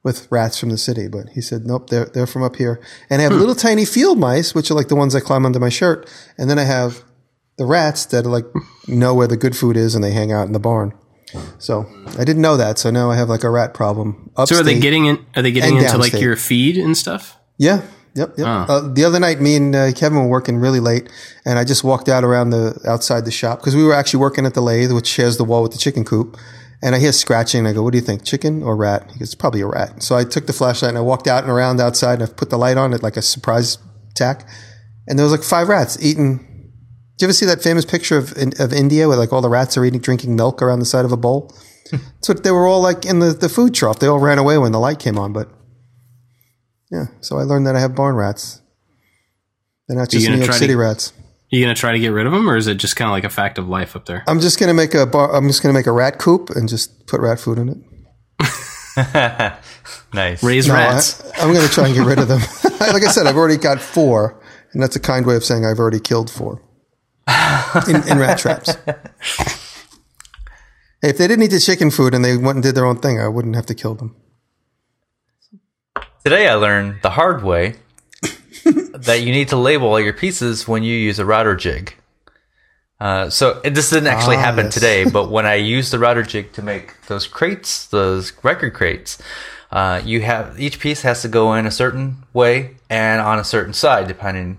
with rats from the city. But he said, nope, they're, they're from up here. And I have little tiny field mice, which are like the ones that climb under my shirt. And then I have the rats that are like know where the good food is and they hang out in the barn. So I didn't know that. So now I have like a rat problem. So are they getting in? Are they getting into like your feed and stuff? Yeah. Yep. Yep. Ah. Uh, the other night, me and uh, Kevin were working really late, and I just walked out around the outside the shop because we were actually working at the lathe, which shares the wall with the chicken coop. And I hear scratching. And I go, "What do you think, chicken or rat?" He goes, "It's probably a rat." So I took the flashlight and I walked out and around outside, and I put the light on it like a surprise attack. And there was like five rats eating. Do you ever see that famous picture of of India where like all the rats are eating drinking milk around the side of a bowl? <laughs> so they were all like in the, the food trough. They all ran away when the light came on, but yeah. So I learned that I have barn rats. They're not just New York try to- City rats. You gonna try to get rid of them, or is it just kind of like a fact of life up there? I'm just gonna make a bar. I'm just gonna make a rat coop and just put rat food in it. <laughs> nice. Raise No, rats. I, am gonna try and get rid of them. <laughs> like I said, I've already got four, and that's a kind way of saying I've already killed four in, in rat traps. If they didn't eat the chicken food and they went and did their own thing, I wouldn't have to kill them. Today I learned the hard way that you need to label all your pieces when you use a router jig. Uh, so it, this didn't actually Ah, happen yes. today, <laughs> but when I used the router jig to make those crates, those record crates, uh, you have each piece has to go in a certain way and on a certain side, depending.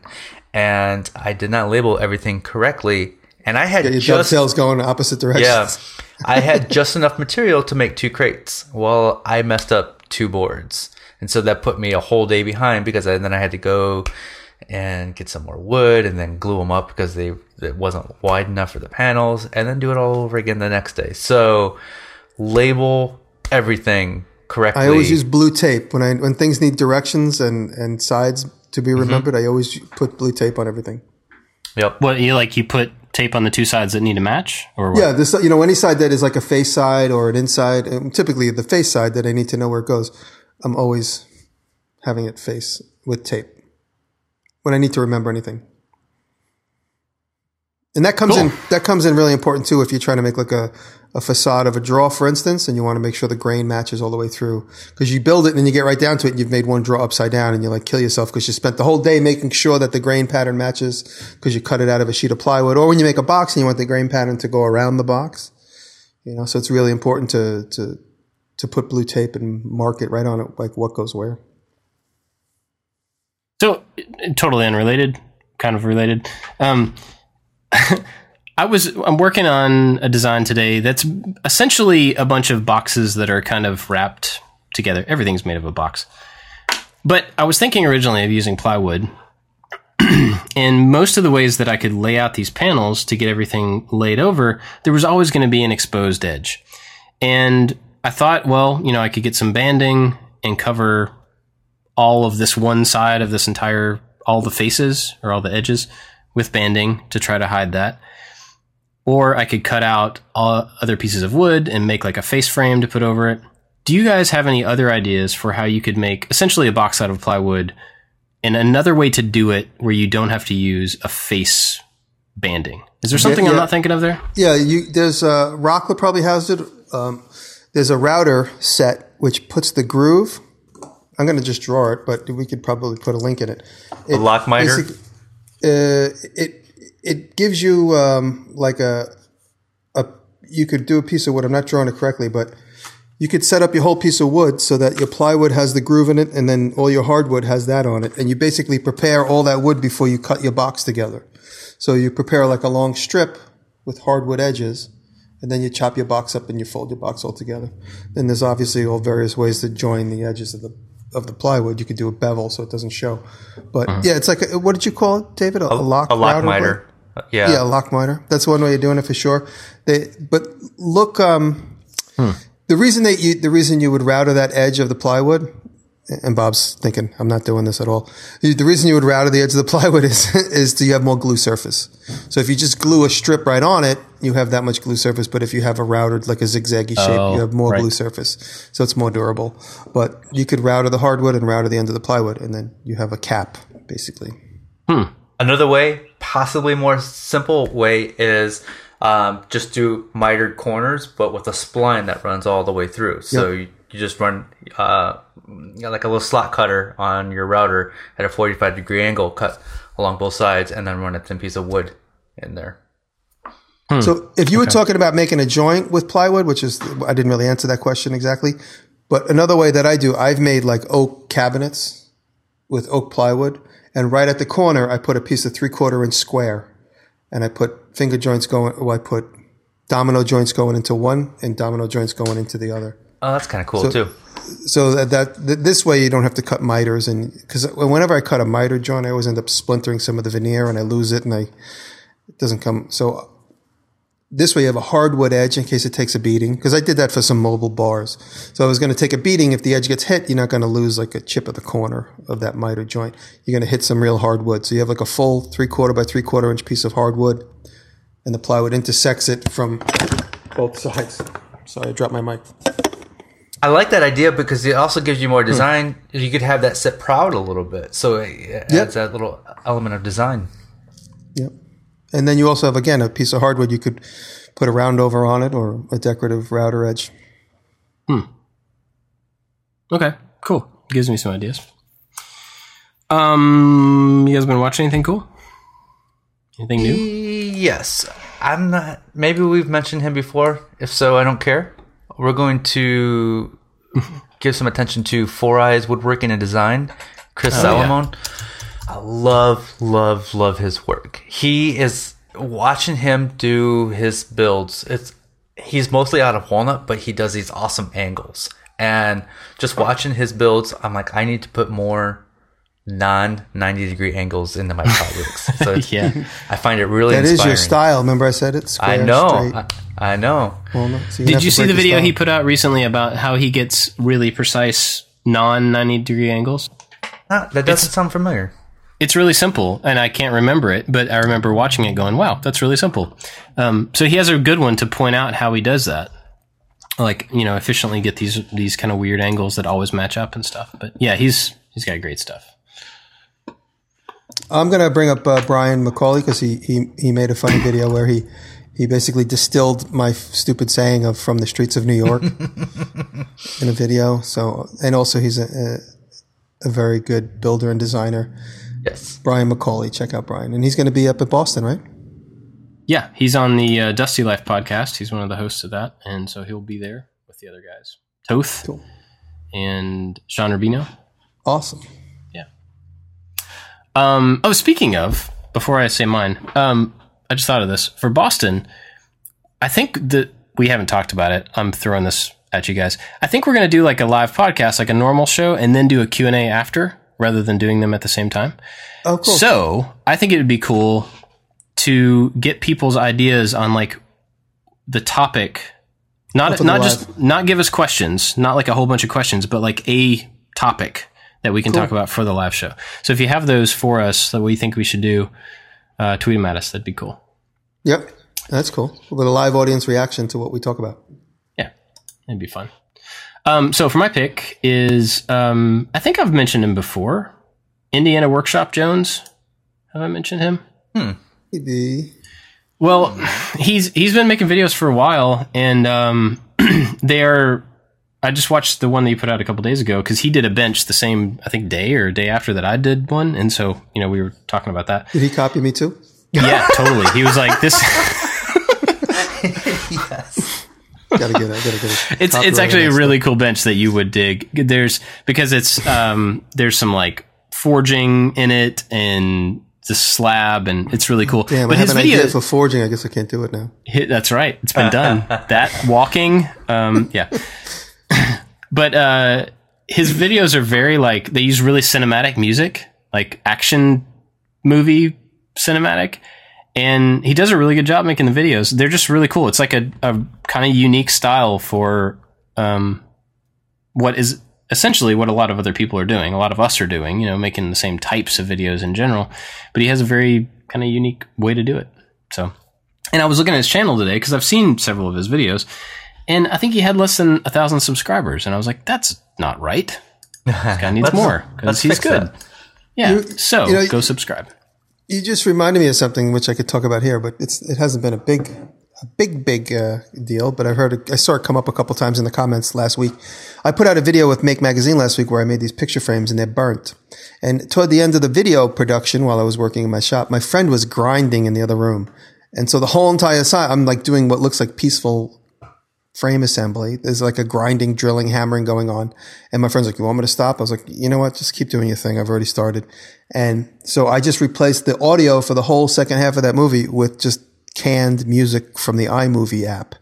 And I did not label everything correctly, and I had Your just going opposite directions. yeah, I had <laughs> just enough material to make two crates. Well, I messed up two boards, and so that put me a whole day behind because I, then I had to go and get some more wood and then glue them up because they it wasn't wide enough for the panels, and then do it all over again the next day. So label everything correctly. I always use blue tape when I when things need directions and and sides to Mm-hmm. be remembered. I always put blue tape on everything. Yep. What you like? You put tape on the two sides that need to match, or what? Yeah, this you know any side that is like a face side or an inside, um, typically the face side that I need to know where it goes. I'm always having it face with tape when I need to remember anything. And that comes Cool. in that comes in really important too if you're trying to make like a, a facade of a draw, for instance, and you want to make sure the grain matches all the way through. Because you build it and then you get right down to it and you've made one draw upside down and you like kill yourself because you spent the whole day making sure that the grain pattern matches because you cut it out of a sheet of plywood. Or when you make a box and you want the grain pattern to go around the box. You know, so it's really important to to to put blue tape and mark it right on it, like what goes where. So totally unrelated, kind of related. Um, <laughs> I was I'm working on a design today that's essentially a bunch of boxes that are kind of wrapped together. Everything's made of a box. But I was thinking originally of using plywood. <clears throat> and most of the ways that I could lay out these panels to get everything laid over, there was always going to be an exposed edge. And I thought, well, you know, I could get some banding and cover all of this one side of this entire all the faces or all the edges with banding to try to hide that. Or i could cut out all other pieces of wood and make like a face frame to put over it. Do you guys have any other ideas for how you could make essentially a box out of plywood and another way to do it where you don't have to use a face banding? Is there something i'm not thinking of there? Yeah, you there's uh, Rockler probably has it. Um, there's a router set which puts the groove. I'm going to just draw it, but we could probably put a link in it. it A lock miter? Uh, it it gives you um, like a a you could do a piece of wood. I'm not drawing it correctly, but you could set up your whole piece of wood so that your plywood has the groove in it, and then all your hardwood has that on it, and you basically prepare all that wood before you cut your box together. So you prepare like a long strip with hardwood edges, and then you chop your box up and you fold your box all together. Then there's obviously all various ways to join the edges of the of the plywood. You could do a bevel so it doesn't show. But mm-hmm. yeah, it's like a, what did you call it, David? A, a lock a lock miter. Uh, yeah. Yeah, a lock miter. That's one way of doing it for sure. They, but look, um, hmm. the reason that you, the reason you would router that edge of the plywood, and Bob's thinking, I'm not doing this at all. The reason you would router the edge of the <laughs> plywood is, is to you have more glue surface. So if you just glue a strip right on it, you have that much glue surface. But if you have a routed, like a zigzaggy shape, Oh, you have more right. glue surface. So it's more durable. But you could router the hardwood and router the end of the plywood, and then you have a cap, basically. Another way, possibly more simple way, is um, just do mitered corners, but with a spline that runs all the way through. So you, you just run uh, you know, like a little slot cutter on your router at a 45 degree angle, cut along both sides, and then run a thin piece of wood in there. Hmm. So if you were talking about making a joint with plywood, which is I didn't really answer that question exactly, but another way that I do, I've made like oak cabinets with oak plywood, and right at the corner I put a piece of three quarter inch square, and I put finger joints going. Well, I put domino joints going into one and domino joints going into the other. Oh, that's kind of cool too. So that, that th- this way you don't have to cut miters, and because whenever I cut a miter joint, I always end up splintering some of the veneer, and I lose it, and I it doesn't come. So this way you have a hardwood edge in case it takes a beating, because I did that for some mobile bars. So I was going to take a beating if the edge gets hit, you're not going to lose like a chip of the corner of that miter joint. You're going to hit some real hardwood. So you have like a full three quarter by three quarter inch piece of hardwood, and the plywood intersects it from both sides. Sorry, I dropped my mic. I like that idea because it also gives you more design. You could have that set proud a little bit, so it adds Yep. that little element of design. Yep. And then you also have again a piece of hardwood you could put a round over on it or a decorative router edge. Hmm. okay cool gives me some ideas. Um, you guys been watching anything cool? Anything new? Yes. I'm not. Maybe we've mentioned him before. If so, I don't care. We're going to <laughs> give some attention to Four Eyes Woodworking and Design. Chris yeah. Salomon. I love, love, love his work. He is watching him do his builds. It's he's mostly out of walnut, but he does these awesome angles. And just watching his builds, I'm like, I need to put more non 90 degree angles into my projects. <laughs> So Yeah. I find it really That is inspiring. your style. Remember I said it? I know. straight, I, I know. walnut. So you're Did you see the video style. he put out recently about how he gets really precise non 90 degree angles? Ah, that doesn't sound familiar. It's really simple, and I can't remember it, but I remember watching it going, wow, that's really simple. Um, so he has a good one to point out how he does that. Like, you know, efficiently get these these kind of weird angles that always match up and stuff. But yeah, he's he's got great stuff. I'm going to bring up uh, Brian McCauley because he, he, he made a funny video where he, he basically distilled my f- stupid saying of from the streets of New York <laughs> in a video. So, and also he's a, a, a very good builder and designer. Yes. Brian McCauley. Check out Brian. And he's going to be up at Boston, right? Yeah, he's on the uh, Dusty Life podcast. He's one of the hosts of that, and so he'll be there with the other guys, Toth Cool. and Sean Rubino. Awesome. Yeah. Um, oh, speaking of, before I say mine, um, I just thought of this for Boston. I think that we haven't talked about it. I'm throwing this at you guys. I think we're going to do like a live podcast, like a normal show, and then do a Q and A after, rather than doing them at the same time. Oh, cool. So I think it would be cool to get people's ideas on like the topic. Not not live. just not give us questions, not like a whole bunch of questions, but like a topic that we can talk about for the live show. So if you have those for us that we think we should do, uh, tweet them at us. That'd be cool. Yep. That's cool. We'll get a live audience reaction to what we talk about. Yeah, it'd be fun. Um, so for my pick is um, I think I've mentioned him before. Indiana Workshop Jones. Have I mentioned him? Maybe. Well, <sighs> he's he's been making videos for a while, and um, <clears throat> they are. I just watched the one that he put out a couple days ago because he did a bench the same I think day or day after that I did one, and so you know we were talking about that. Did he copy me too? Yeah, totally. He was like this. <laughs> <laughs> Gotta get it. Gotta get it. <laughs> It's it's actually a and really cool bench that you would dig. There's because it's um there's some like forging in it and the slab and it's really cool. Damn, but I have his an video idea for forging. I guess I can't do it now. Hit, that's right. It's been done. <laughs> that walking, um, yeah. <laughs> but uh, his videos are very like they use really cinematic music, like action movie cinematic, and he does a really good job making the videos. They're just really cool. It's like a, a kind of unique style for um, what is essentially what a lot of other people are doing. A lot of us are doing, you know, making the same types of videos in general. But he has a very kind of unique way to do it. So. And I was looking at his channel today because I've seen several of his videos, and I think he had less than a thousand subscribers. And I was like, that's not right. This guy <laughs> needs more because he's good. that. Yeah. You- so you know, go subscribe. You just reminded me of something which I could talk about here, but it's it hasn't been a big, a big, big uh, deal. But I've heard it, I saw it come up a couple times in the comments last week. I put out a video with Make Magazine last week where I made these picture frames and they're burnt. And toward the end of the video production, while I was working in my shop, my friend was grinding in the other room, and so the whole entire side, I'm like doing what looks like peaceful frame assembly. There's like a grinding, drilling, hammering going on. And my friend's like, you want me to stop? I was like, you know what? Just keep doing your thing. I've already started. And so I just replaced the audio for the whole second half of that movie with just canned music from the iMovie app.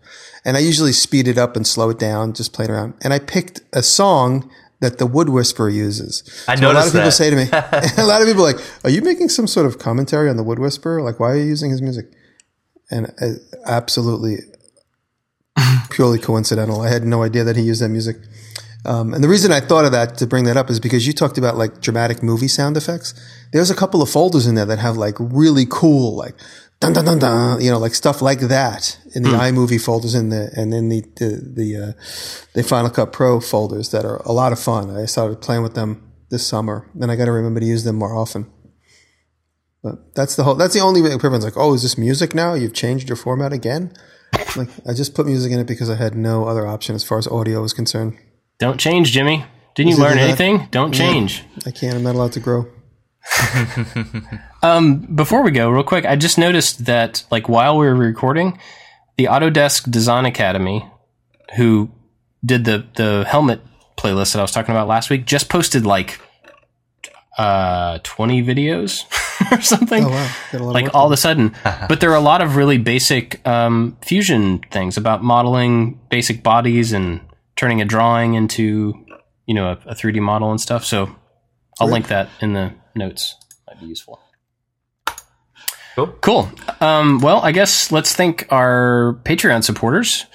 And I usually speed it up and slow it down, just playing around. And I picked a song that the Wood Whisperer uses. I So a lot of people that. say to me, <laughs> <laughs> a lot of people are like, are you making some sort of commentary on the Wood Whisperer? Like, why are you using his music? And uh, absolutely purely coincidental. I had no idea that he used that music. Um, and the reason I thought of that to bring that up is because you talked about like dramatic movie sound effects. There's a couple of folders in there that have like really cool, like dun dun dun dun, you know, like stuff like that in the iMovie folders in the and in the the the, uh, the Final Cut Pro folders that are a lot of fun. I started playing with them this summer, and I got to remember to use them more often. But that's the whole. That's the only way everyone's like, "Oh, is this music now? You've changed your format again?" Like, I just put music in it because I had no other option as far as audio was concerned. Don't change, Jimmy. Didn't you learn that? anything? Don't change. I can't. I'm not allowed to grow. <laughs> um, Before we go, real quick, I just noticed that like while we were recording, the Autodesk Design Academy, who did the the helmet playlist that I was talking about last week, just posted like uh 20 videos <laughs> or something. Oh wow, got a lot of like all to of a sudden. <laughs> but there are a lot of really basic um, fusion things about modeling basic bodies and turning a drawing into you know a, a 3D model and stuff. So I'll Great. link that in the notes. Might be useful. Cool. Cool. Um, well, I guess let's thank our Patreon supporters,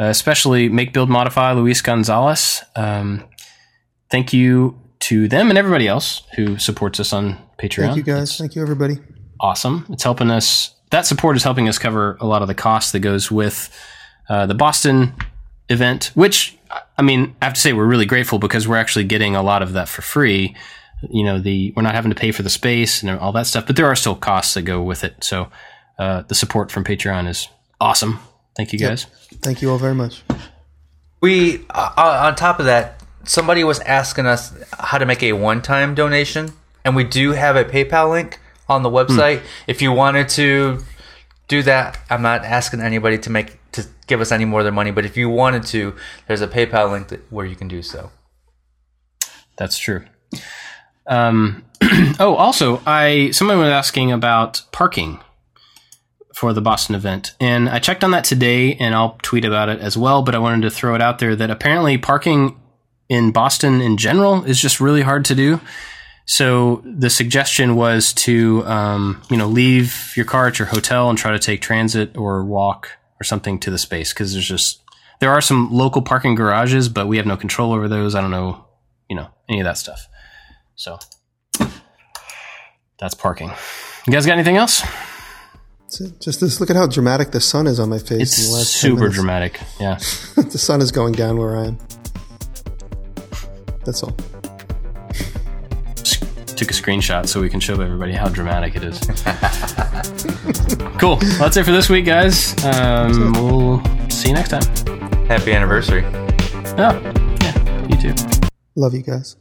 uh, especially Make Build Modify Luis Gonzalez. Um, thank you to them and everybody else who supports us on Patreon. Thank you guys. Thank you everybody. awesome. It's helping us. That support is helping us cover a lot of the costs that goes with uh, the Boston event. Which I mean, I have to say we're really grateful because we're actually getting a lot of that for free. You know, the we're not having to pay for the space and all that stuff, but there are still costs that go with it. So uh, the support from Patreon is awesome. Thank you guys. Thank you all very much. We uh, on top of that, somebody was asking us how to make a one-time donation, and we do have a PayPal link on the website. If you wanted to do that, I'm not asking anybody to make to give us any more of their money, but if you wanted to, there's a PayPal link that, where you can do so. That's true. Um, <clears throat> oh, also, I someone was asking about parking for the Boston event, and I checked on that today, and I'll tweet about it as well. But I wanted to throw it out there that apparently parking in Boston in general is just really hard to do. So the suggestion was to, um, you know, leave your car at your hotel and try to take transit or walk or something to the space because there's just there are some local parking garages, but we have no control over those. I don't know, you know, any of that stuff. So that's parking. You guys got anything else? Just this. Look at how dramatic the sun is on my face. It's in the last super dramatic. Yeah. <laughs> the sun is going down where I am. That's all. Took a screenshot so we can show everybody how dramatic it is. <laughs> cool. Well, that's it for this week, guys. Um, we'll see you next time. Happy anniversary. Oh, yeah, you too. Love you guys.